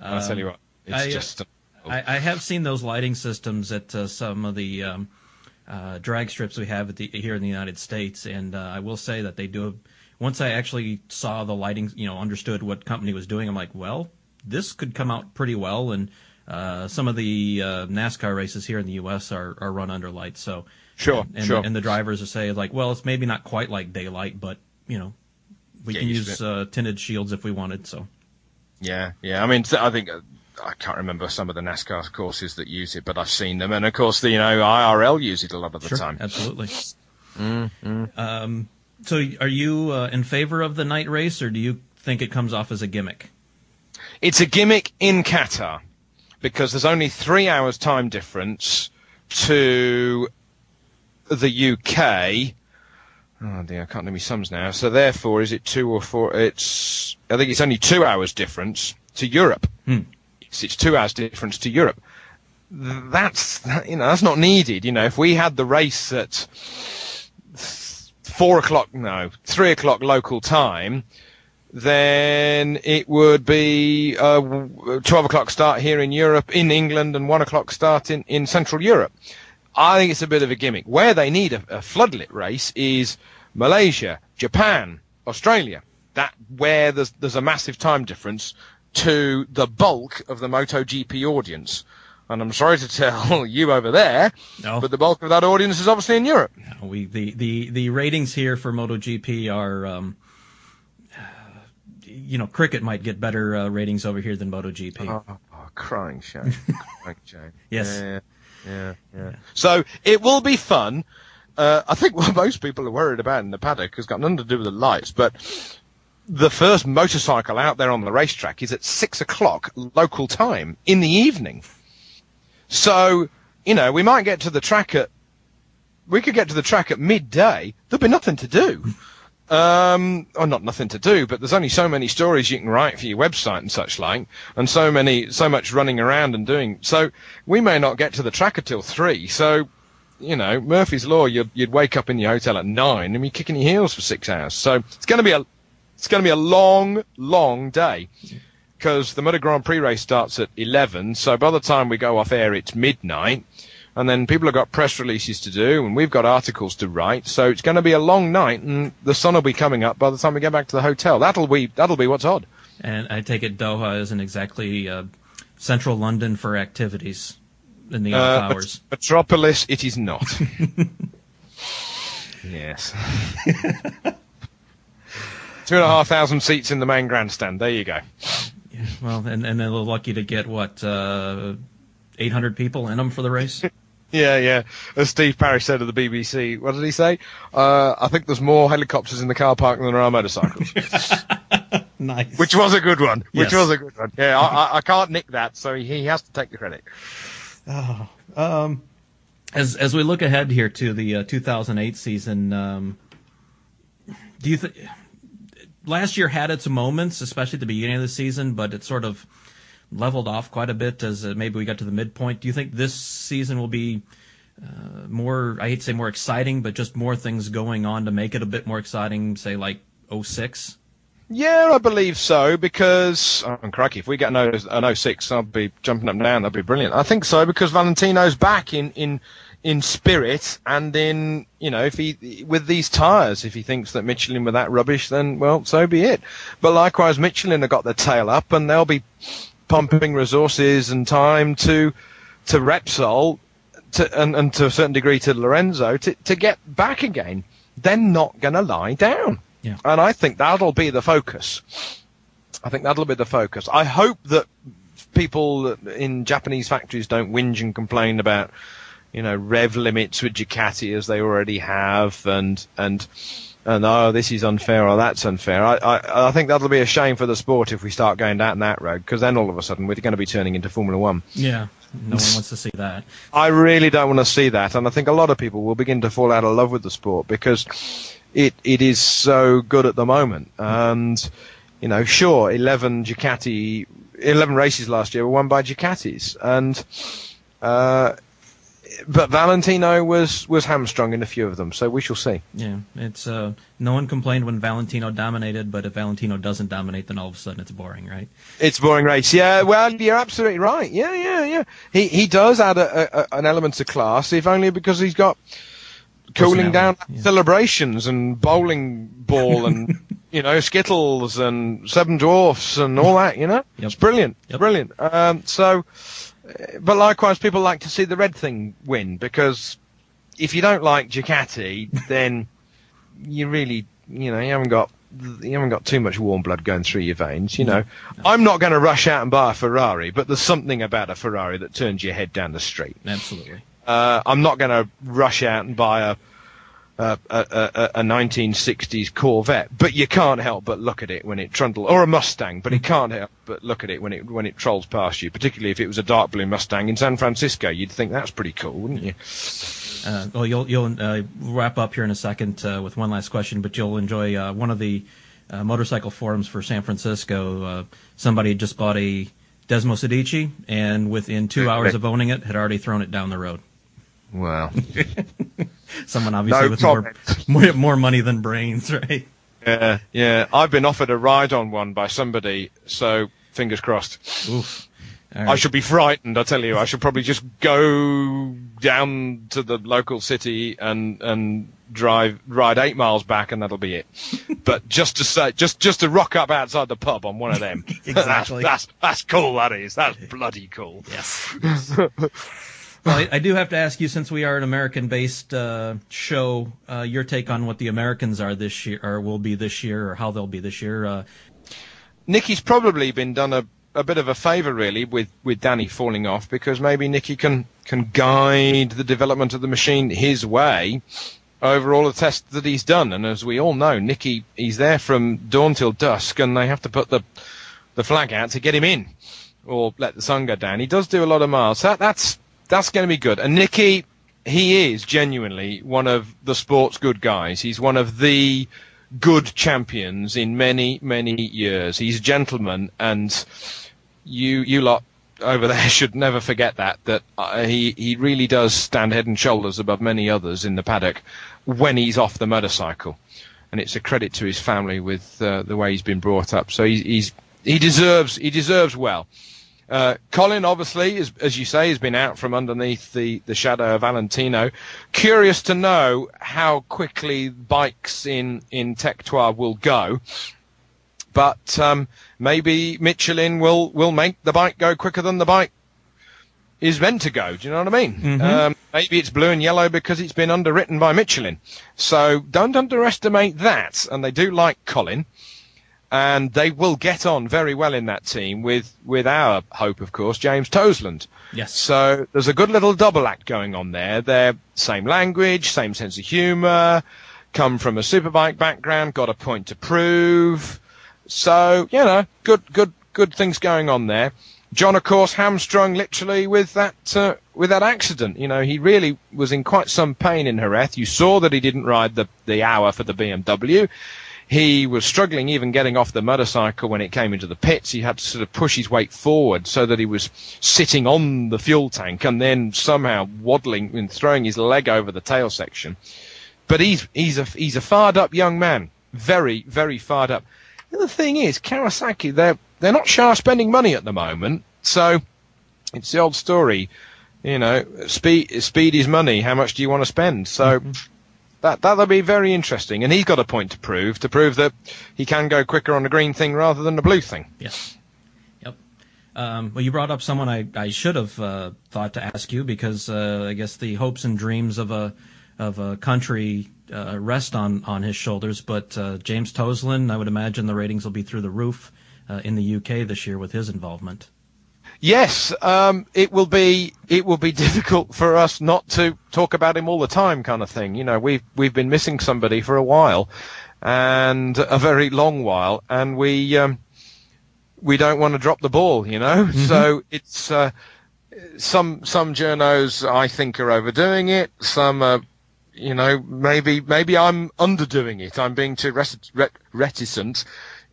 I'll tell you what, it's I, just. I, I, have seen those lighting systems at uh, some of the um, uh, drag strips we have the, here in the United States, and uh, I will say that they do. Once I actually saw the lighting, you know, understood what company was doing, I'm like, well, this could come out pretty well. And uh, some of the uh, NASCAR races here in the U.S. are, are run under lights. So sure, and, sure. And the drivers will say like, well, it's maybe not quite like daylight, but you know, we Get can use uh, tinted shields if we wanted. So yeah, yeah. I mean, I think uh, I can't remember some of the NASCAR courses that use it, but I've seen them, and of course, the you know IRL use it a lot of the sure, time. Absolutely. Mm, mm. Um, so, are you uh, in favor of the night race, or do you think it comes off as a gimmick? It's a gimmick in Qatar because there's only three hours time difference to the UK. Oh dear, I can't do my sums now. So therefore, is it two or four? It's I think it's only two hours difference to Europe. Hmm. It's, it's two hours difference to Europe. That's you know that's not needed. You know, if we had the race at four o'clock, no, three o'clock local time, then it would be uh, 12 o'clock start here in Europe, in England, and 1 o'clock start in, in Central Europe. I think it's a bit of a gimmick. Where they need a, a floodlit race is Malaysia, Japan, Australia. That where there's there's a massive time difference to the bulk of the MotoGP audience. And I'm sorry to tell you over there, no. but the bulk of that audience is obviously in Europe. No, we the, the, the ratings here for MotoGP are um, you know, cricket might get better uh, ratings over here than MotoGP. Oh, oh crying shame. crying shame. Yes. Yeah, yeah, yeah. So it will be fun. Uh, I think what most people are worried about in the paddock has got nothing to do with the lights, but the first motorcycle out there on the racetrack is at six o'clock local time in the evening. So, you know, we might get to the track at, we could get to the track at midday. There'll be nothing to do. Um, or not nothing to do, but there's only so many stories you can write for your website and such like, and so many, so much running around and doing. So we may not get to the track until three. So, you know, Murphy's Law, you'd, you'd wake up in your hotel at nine and be kicking your heels for six hours. So it's going to be a, it's going to be a long, long day because the Motor Grand Prix race starts at 11. So by the time we go off air, it's midnight and then people have got press releases to do, and we've got articles to write. So it's going to be a long night, and the sun will be coming up by the time we get back to the hotel. That'll be that'll be what's odd. And I take it Doha isn't exactly uh, central London for activities in the off uh, hours. Metropolis, it is not. yes. Two and a half thousand seats in the main grandstand. There you go. Yeah, well, and and they're lucky to get what uh, 800 people in them for the race. Yeah, yeah. As Steve Parrish said to the BBC, what did he say? Uh, I think there's more helicopters in the car park than there are motorcycles. nice. Which was a good one. Which yes. was a good one. Yeah, I, I, can't nick that, so he, he has to take the credit. Oh, um, as as we look ahead here to the uh, 2008 season, um, do you think last year had its moments, especially at the beginning of the season, but it sort of leveled off quite a bit as uh, maybe we got to the midpoint. Do you think this season will be uh, more, I hate to say more exciting, but just more things going on to make it a bit more exciting, say like 06? Yeah, I believe so because, oh, crikey, if we get an, an 06, I'll be jumping up and down. That'd be brilliant. I think so because Valentino's back in, in, in spirit and in, you know, if he, with these tyres, if he thinks that Michelin were that rubbish, then, well, so be it. But likewise, Michelin have got their tail up and they'll be pumping resources and time to, to Repsol to, and, and to a certain degree to Lorenzo to, to get back again. They're not going to lie down. Yeah. And I think that'll be the focus. I think that'll be the focus. I hope that people in Japanese factories don't whinge and complain about, you know, rev limits with Ducati as they already have and, and, and oh, this is unfair or that's unfair. I, I, I think that'll be a shame for the sport if we start going down that road because then all of a sudden we're going to be turning into Formula One. Yeah. No one wants to see that. I really don't want to see that, and I think a lot of people will begin to fall out of love with the sport because it it is so good at the moment. And you know, sure, eleven Ducati, eleven races last year were won by Ducatis, and uh, but Valentino was was hamstrung in a few of them, so we shall see. Yeah, it's uh, no one complained when Valentino dominated, but if Valentino doesn't dominate, then all of a sudden it's boring, right? It's boring race. Yeah, well, you're absolutely right. Yeah, yeah, yeah. He he does add a, a, an element of class, if only because he's got cooling down yeah. celebrations and bowling ball and you know skittles and seven dwarfs and all that. You know, yep. it's brilliant, yep. brilliant. Um, so but likewise, people like to see the red thing win because if you don't like Ducati, then you really, you know, you haven't got you haven't got too much warm blood going through your veins. You know, no. I'm not going to rush out and buy a Ferrari, but there's something about a Ferrari that turns your head down the street. Absolutely. Uh, I'm not going to rush out and buy a a, a, a, 1960s Corvette, but you can't help but look at it when it trundles, or a Mustang, but you can't help but look at it when it when it trolls past you. Particularly if it was a dark blue Mustang in San Francisco, you'd think that's pretty cool, wouldn't you? Uh, well, you'll you'll uh, wrap up here in a second uh, with one last question, but you'll enjoy uh, one of the uh, motorcycle forums for San Francisco. Uh, somebody just bought a Desmosedici, and within two hours of owning it, had already thrown it down the road. Wow. Someone obviously no with more, more, more money than brains, right? Yeah, yeah. I've been offered a ride on one by somebody, so fingers crossed. Oof. Right. I should be frightened, I tell you. I should probably just go down to the local city and and drive ride eight miles back, and that'll be it. but just to say, just just to rock up outside the pub on one of them. exactly. that's, that's that's cool. That is. That's bloody cool. Yes. Well, I, I, do have to ask you, since we are an American-based uh, show, uh, your take on what the Americans are this year, or will be this year, or how they'll be this year. Uh, Nicky's probably been done a, a bit of a favour, really, with, with Danny falling off, because maybe Nicky can can guide the development of the machine his way over all the tests that he's done. And as we all know, Nicky, he's there from dawn till dusk, and they have to put the the flag out to get him in or let the sun go down. He does do a lot of miles. That, that's that's going to be good. And Nicky, he is genuinely one of the sport's good guys. He's one of the good champions in many, many years. He's a gentleman, and you, you lot over there should never forget that. That uh, he he really does stand head and shoulders above many others in the paddock when he's off the motorcycle, and it's a credit to his family with uh, the way he's been brought up. So he's, he's he deserves he deserves well. Uh, Colin, obviously, is, as you say, has been out from underneath the, the shadow of Valentino. Curious to know how quickly bikes in, in Tech 3 will go. But um, maybe Michelin will, will make the bike go quicker than the bike is meant to go. Do you know what I mean? Mm-hmm. Um, maybe it's blue and yellow because it's been underwritten by Michelin. So don't underestimate that. And they do like Colin and they will get on very well in that team with, with our hope, of course, James Toseland. Yes. So there's a good little double act going on there. They're same language, same sense of humour, come from a superbike background, got a point to prove. So, you know, good, good, good things going on there. John, of course, hamstrung literally with that, uh, with that accident. You know, he really was in quite some pain in Jerez. You saw that he didn't ride the the hour for the BMW. He was struggling even getting off the motorcycle when it came into the pits. He had to sort of push his weight forward so that he was sitting on the fuel tank and then somehow waddling and throwing his leg over the tail section. But he's he's a he's a fired up young man, very very fired up. The thing is Kawasaki they're they're not shy spending money at the moment, so it's the old story. You know, speed speed is money. How much do you want to spend? So. Mm-hmm that that'll be very interesting. And he's got a point to prove to prove that he can go quicker on the green thing rather than the blue thing. Yes. Yep. Um, well, you brought up someone I, I should have uh, thought to ask you because uh, I guess the hopes and dreams of a of a country uh, rest on on his shoulders. But uh, James Toseland, I would imagine the ratings will be through the roof uh, in the UK this year with his involvement. Yes, um, it will be it will be difficult for us not to talk about him all the time, kind of thing. You know, we've we've been missing somebody for a while, and a very long while, and we um, we don't want to drop the ball. You know, mm-hmm. so it's uh, some some journos I think are overdoing it. Some are you know, maybe maybe I'm underdoing it. I'm being too reticent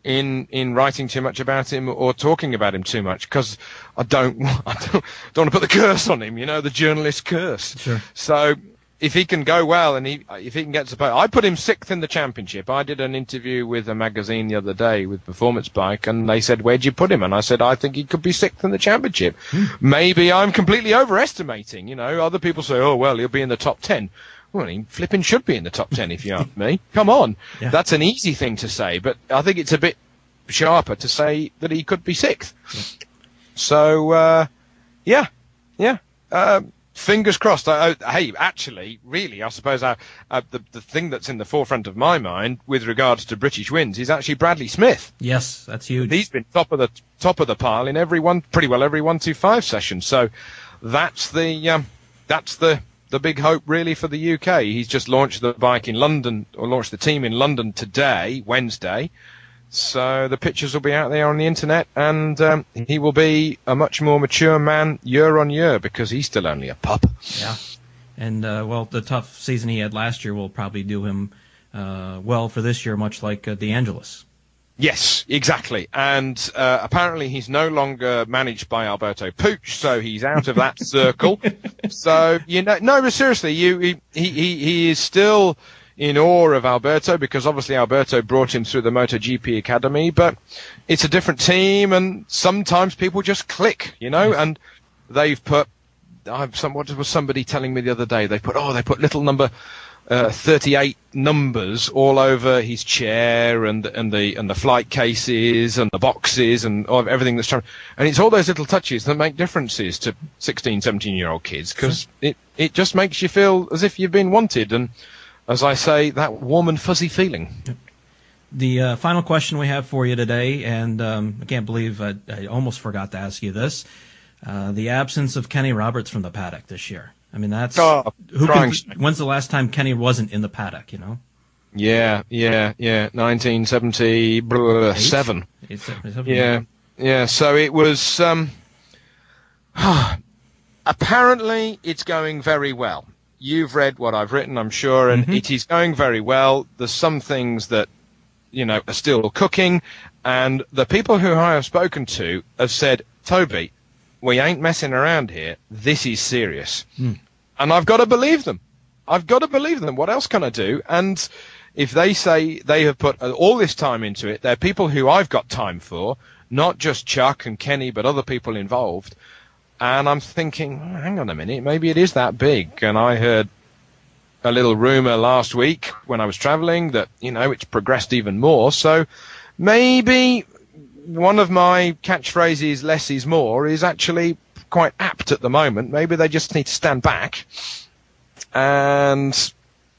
in in writing too much about him or talking about him too much because I don't I don't, don't want to put the curse on him, you know, the journalist curse. Sure. So if he can go well and he if he can get to I put him sixth in the championship. I did an interview with a magazine the other day with Performance Bike, and they said, "Where'd you put him?" And I said, "I think he could be sixth in the championship. Hmm. Maybe I'm completely overestimating. You know, other people say, "Oh well, he'll be in the top 10. Well, he flipping should be in the top 10 if you ask me. Come on. Yeah. That's an easy thing to say, but I think it's a bit sharper to say that he could be sixth. Yeah. So, uh, yeah, yeah. Um, fingers crossed. I, I, hey, actually, really, I suppose I, uh, the the thing that's in the forefront of my mind with regards to British wins is actually Bradley Smith. Yes, that's huge. He's been top of the top of the pile in every one, pretty well every one two five session. So that's the um, that's the the big hope really for the UK. He's just launched the bike in London or launched the team in London today, Wednesday. So the pictures will be out there on the internet, and um, he will be a much more mature man year on year because he's still only a pup. Yeah, and uh, well, the tough season he had last year will probably do him uh, well for this year, much like uh, De Angelis. Yes, exactly. And uh, apparently he's no longer managed by Alberto Puig, so he's out of that circle. So you know, no, but seriously, you he he he is still in awe of Alberto because obviously Alberto brought him through the MotoGP Academy, but it's a different team and sometimes people just click, you know, and they've put, I've some, what was somebody telling me the other day? They put, oh, they put little number, uh, 38 numbers all over his chair and and the and the flight cases and the boxes and everything that's trying and it's all those little touches that make differences to 16 17 year old kids because it it just makes you feel as if you've been wanted and as I say, that warm and fuzzy feeling. The uh, final question we have for you today, and um, I can't believe I, I, almost forgot to ask you this: uh, the absence of Kenny Roberts from the paddock this year. I mean, that's oh, who can, when's the last time Kenny wasn't in the paddock? You know. Yeah, yeah, yeah. 1977. Yeah, yeah. So it was. Um, apparently, it's going very well you've read what I've written, I'm sure, and mm-hmm. it is going very well. There's some things that, you know, are still cooking, and the people who I have spoken to have said, Toby, we ain't messing around here. This is serious. Mm. And I've got to believe them. I've got to believe them. What else can I do? And if they say they have put all this time into it, they're people who I've got time for, not just Chuck and Kenny, but other people involved. And I'm thinking, oh, hang on a minute, maybe it is that big. And I heard a little rumor last week when I was traveling that, you know, it's progressed even more. So maybe one of my catchphrases, less is more, is actually quite apt at the moment. Maybe they just need to stand back and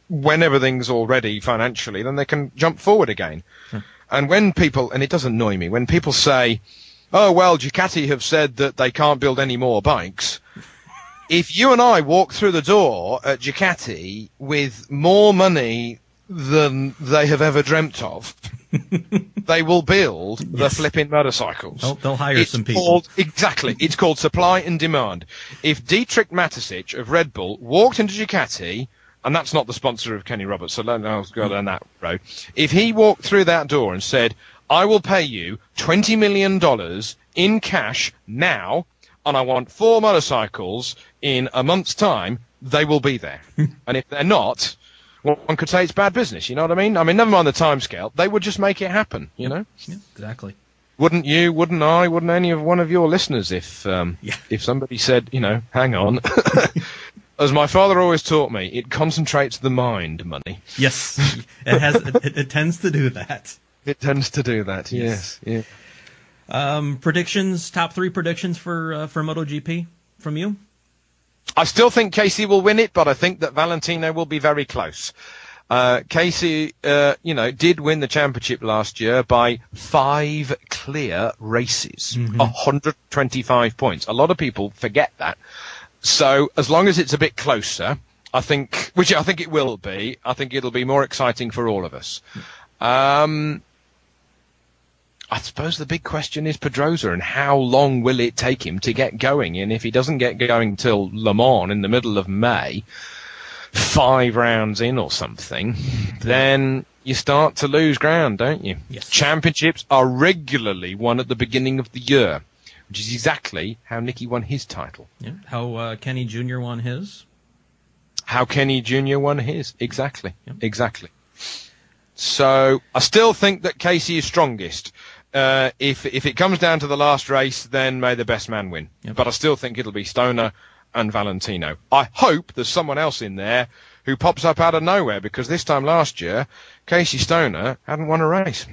when everything's all ready financially, then they can jump forward again. Hmm. And when people, and it does annoy me, when people say, oh, well, Ducati have said that they can't build any more bikes. If you and I walk through the door at Ducati with more money than they have ever dreamt of, they will build the flipping motorcycles. They'll- they'll hire It's some people. Called, exactly. It's called supply and demand. If Dietrich Mateschitz of Red Bull walked into Ducati, and that's not the sponsor of Kenny Roberts, so let- I'll go down that road. If he walked through that door and said, I will pay you $20 million in cash now, and I want four motorcycles in a month's time, they will be there. and if they're not, well, one could say it's bad business, you know what I mean? I mean, never mind the timescale, they would just make it happen, you know? Yeah, exactly. Wouldn't you? Wouldn't I? Wouldn't any of one of your listeners if um, Yeah. if somebody said, you know, hang on. As my father always taught me, it concentrates the mind. Money. Yes, it has. It, it tends to do that. It tends to do that. Yes. Yes. Yeah. Um, predictions, top three predictions for uh, for MotoGP from you. I still think Casey will win it, but I think that Valentino will be very close. Uh, Casey, uh, you know, did win the championship last year by five clear races, 125 points. A lot of people forget that. So as long as it's a bit closer, I think, which I think it will be, I think it'll be more exciting for all of us. Um, I suppose the big question is Pedrosa and how long will it take him to get going? And if he doesn't get going till Le Mans in the middle of May, five rounds in or something, then you start to lose ground, don't you? Yes. Championships are regularly won at the beginning of the year, which is exactly how Nicky won his title. Yeah. How uh, Kenny Jr. won his. How Kenny Jr. won his. Exactly. Yep. Exactly. So I still think that Casey is strongest. Uh, if if it comes down to the last race, then may the best man win. Yep. But I still think it'll be Stoner and Valentino. I hope there's someone else in there who pops up out of nowhere because this time last year, Casey Stoner hadn't won a race.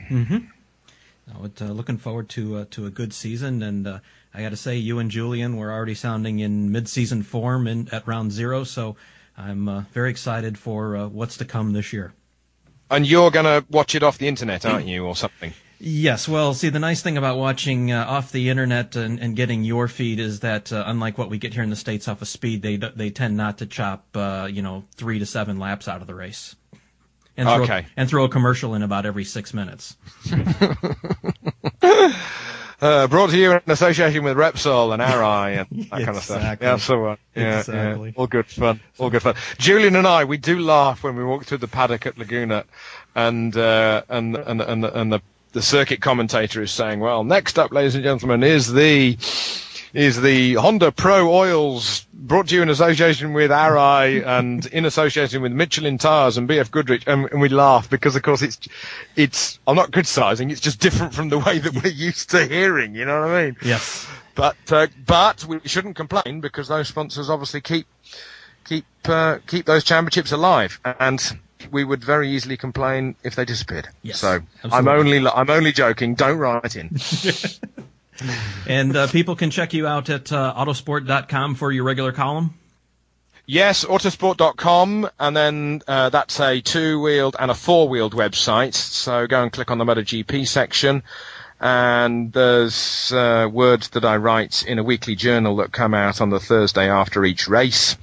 No, it, uh, looking forward to uh, to a good season, and uh, I got to say, you and Julian were already sounding in mid-season form in, at round zero, so I'm uh, very excited for uh, what's to come this year. And you're gonna watch it off the internet, aren't you, or something? Yes, well, see, the nice thing about watching uh, off the internet and, and getting your feed is that, uh, unlike what we get here in the states off of speed, they they tend not to chop, uh, you know, three to seven laps out of the race, and throw, Okay. and throw a commercial in about every six minutes. Uh, brought to you in association with Repsol and Arai and that kind of stuff. Yeah, so on. Yeah, Exactly. yeah. All good fun. All good fun. Julian and I, we do laugh when we walk through the paddock at Laguna, and uh, and and and the, and the the circuit commentator is saying, "Well, next up, ladies and gentlemen, is the." Is the Honda Pro Oils brought to you in association with Arai and in association with Michelin Tires and BF Goodrich, and, and we laugh because, of course, it's it's. I'm not criticising; it's just different from the way that we're used to hearing. You know what I mean? Yes. But uh, but we shouldn't complain because those sponsors obviously keep keep uh, keep those championships alive, and we would very easily complain if they disappeared. Yes, so I'm only I'm only joking. Don't write in. And uh, people can check you out at uh, autosport.com for your regular column. Yes, autosport.com, and then uh, that's a two-wheeled and a four-wheeled website. So go and click on the MotoGP section, and there's uh, words that I write in a weekly journal that come out on the Thursday after each race,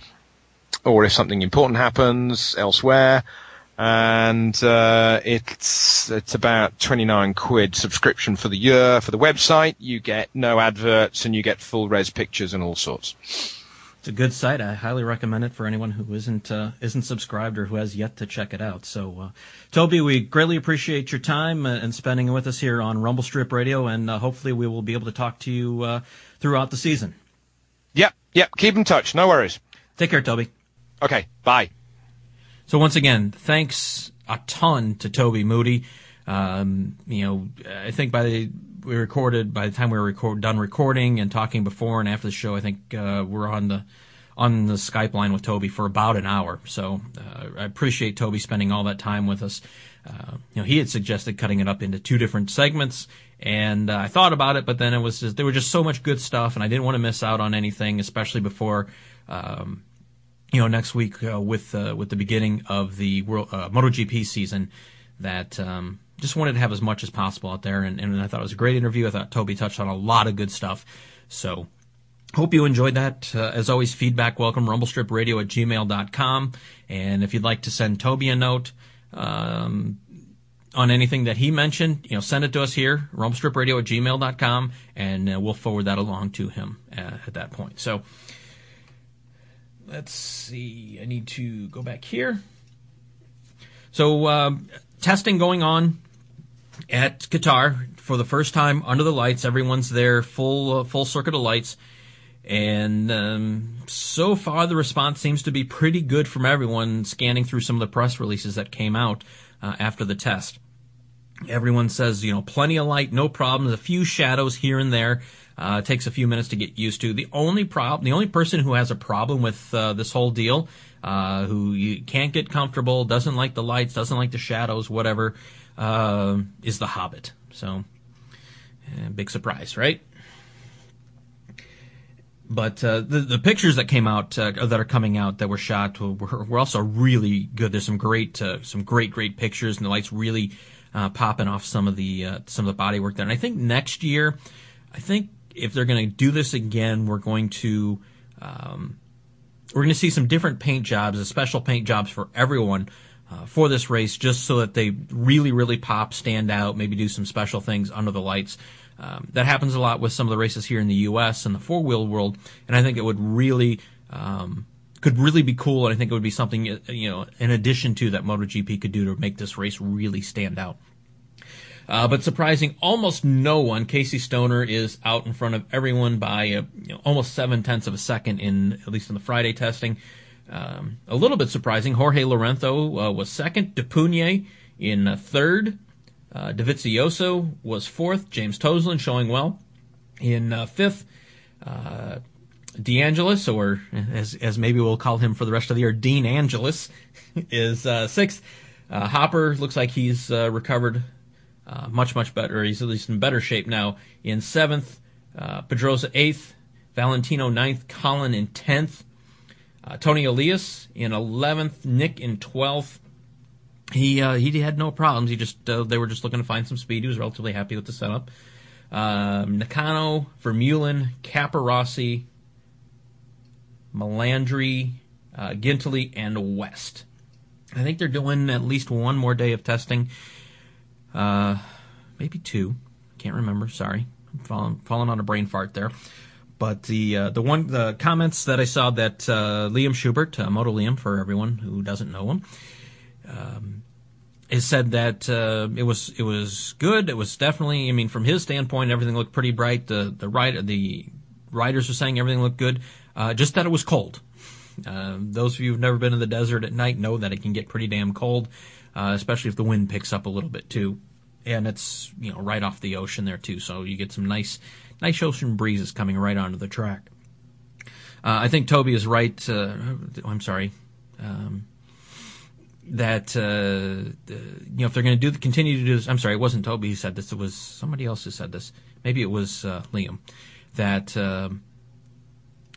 or if something important happens elsewhere. And uh, it's it's about 29 quid subscription for the year for the website. You get no adverts, and you get full res pictures and all sorts. It's a good site. I highly recommend it for anyone who isn't uh, isn't subscribed or who has yet to check it out. So, uh, Toby, we greatly appreciate your time uh, and spending it with us here on Rumble Strip Radio, and uh, hopefully we will be able to talk to you uh, throughout the season. Yep, yep. Keep in touch. No worries. Take care, Toby. Okay, bye. So once again, thanks a ton to Toby Moody. Um, you know, I think by the we recorded by the time we were record, done recording and talking before and after the show, I think uh, we're on the on the Skype line with Toby for about an hour. So uh, I appreciate Toby spending all that time with us. Uh, you know, he had suggested cutting it up into two different segments, and uh, I thought about it, but then it was just, there was just so much good stuff, and I didn't want to miss out on anything, especially before. Um, you know, next week uh, with uh, with the beginning of the World uh, MotoGP season, that um, just wanted to have as much as possible out there, and, and I thought it was a great interview. I thought Toby touched on a lot of good stuff, so hope you enjoyed that. Uh, as always, feedback welcome, rumblestripradio at gmail.com, and if you'd like to send Toby a note, um, on anything that he mentioned, you know, send it to us here, rumblestripradio at gmail.com, and uh, we'll forward that along to him uh, at that point. So, let's see. I need to go back here. So, um, testing going on at Qatar for the first time under the lights. Everyone's there, full uh, full circuit of lights, and um, so far the response seems to be pretty good from everyone. Scanning through some of the press releases that came out uh, after the test, everyone says you know plenty of light, no problems. A few shadows here and there. Uh, it takes a few minutes to get used to. The only problem, the only person who has a problem with uh, this whole deal, uh, who you can't get comfortable, doesn't like the lights, doesn't like the shadows, whatever, uh, is the Hobbit. So, uh, big surprise, right? But uh, the the pictures that came out uh, that are coming out that were shot were, were also really good. There's some great uh, some great great pictures, and the lights really uh, popping off some of the uh, some of the body work there. And I think next year, I think if they're going to do this again, we're going to um, we're going to see some different paint jobs, a special paint jobs for everyone uh, for this race, just so that they really, really pop, stand out, maybe do some special things under the lights. Um, that happens a lot with some of the races here in the U.S. and the four wheel world, and I think it would really um, could really be cool, and I think it would be something you know in addition to that MotoGP could do to make this race really stand out. Uh, but surprising almost no one, Casey Stoner is out in front of everyone by a, you know, almost seven tenths of a second in at least in the Friday testing. Um, a little bit surprising, Jorge Lorenzo uh, was second, de Puniet in uh, third, uh, Dovizioso was fourth, James Toseland showing well in uh, fifth. Uh, De Angelis, or as as maybe we'll call him for the rest of the year, Dean Angelis, is uh, sixth. Uh, Hopper looks like he's uh, recovered uh, much much better. He's at least in better shape now. In seventh, uh, Pedrosa eighth, Valentino ninth, Colin in tenth, uh, Toni Elias in eleventh, Nick in twelfth. He uh, he had no problems. He just uh, they were just looking to find some speed. He was relatively happy with the setup. Um, Nakano, Vermeulen, Capirossi, Melandri, uh, Guintoli, and West. I think they're doing at least one more day of testing. Uh, maybe two. Can't remember. Sorry, I'm falling, falling on a brain fart there. But the uh, the one the comments that I saw that uh, Liam Schubert, uh, Moto Liam for everyone who doesn't know him, um, has said that uh, it was it was good. It was definitely. I mean, from his standpoint, everything looked pretty bright. The the ride the riders are saying everything looked good. Uh, just that it was cold. Uh, those of you who've never been in the desert at night know that it can get pretty damn cold, uh, especially if the wind picks up a little bit too. And it's you know right off the ocean there too, so you get some nice nice ocean breezes coming right onto the track. Uh, I think Toby is right. Uh, I'm sorry. Um, that uh, you know if they're going to do continue to do this, I'm sorry, it wasn't Toby who said this. It was somebody else who said this. Maybe it was uh, Liam. That um,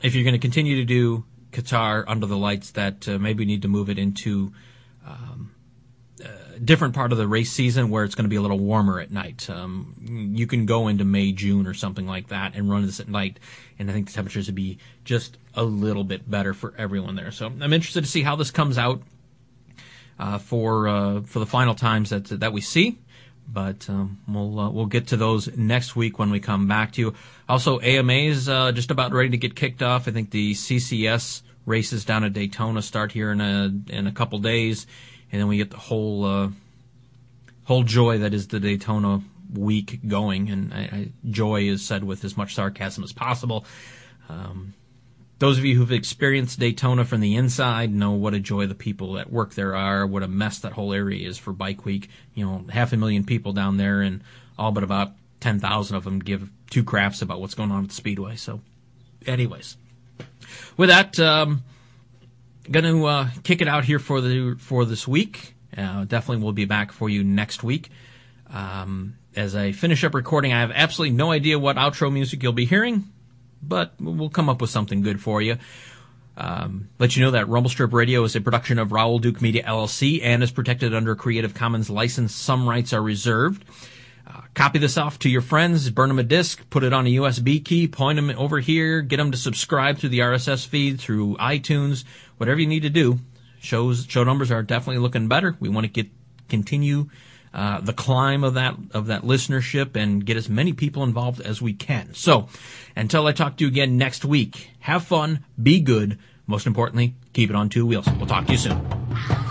if you're going to continue to do Qatar under the lights, that uh, maybe we need to move it into different part of the race season where it's going to be a little warmer at night. Um, you can go into May, June, or something like that, and run this at night, and I think the temperatures would be just a little bit better for everyone there. So I'm interested to see how this comes out uh, for uh, for the final times that that we see. But um, we'll uh, we'll get to those next week when we come back to you. Also, AMA's uh, just about ready to get kicked off. I think the CCS races down at Daytona start here in a in a couple days, and then we get the whole uh, whole joy that is the Daytona week going. And I, I, joy is said with as much sarcasm as possible. Um, those of you who've experienced Daytona from the inside know what a joy the people that work there are, what a mess that whole area is for Bike Week. You know, half a million people down there, and all but about 10,000 of them give two craps about what's going on at the Speedway. So, anyways, with that, um, going to uh, kick it out here for the for this week. Uh, definitely, we'll be back for you next week. Um, as I finish up recording, I have absolutely no idea what outro music you'll be hearing but we'll come up with something good for you. Um, let you know that Rumble Strip Radio is a production of Raoul Duke Media LLC and is protected under a Creative Commons license. Some rights are reserved. Uh, copy this off to your friends, burn them a disc, put it on a USB key, point them over here, get them to subscribe through the RSS feed, through iTunes, whatever you need to do. Shows show numbers are definitely looking better. We want to get continue uh, the climb of that of that listenership and get as many people involved as we can. So, until I talk to you again next week, have fun, be good. Most importantly, keep it on two wheels. We'll talk to you soon.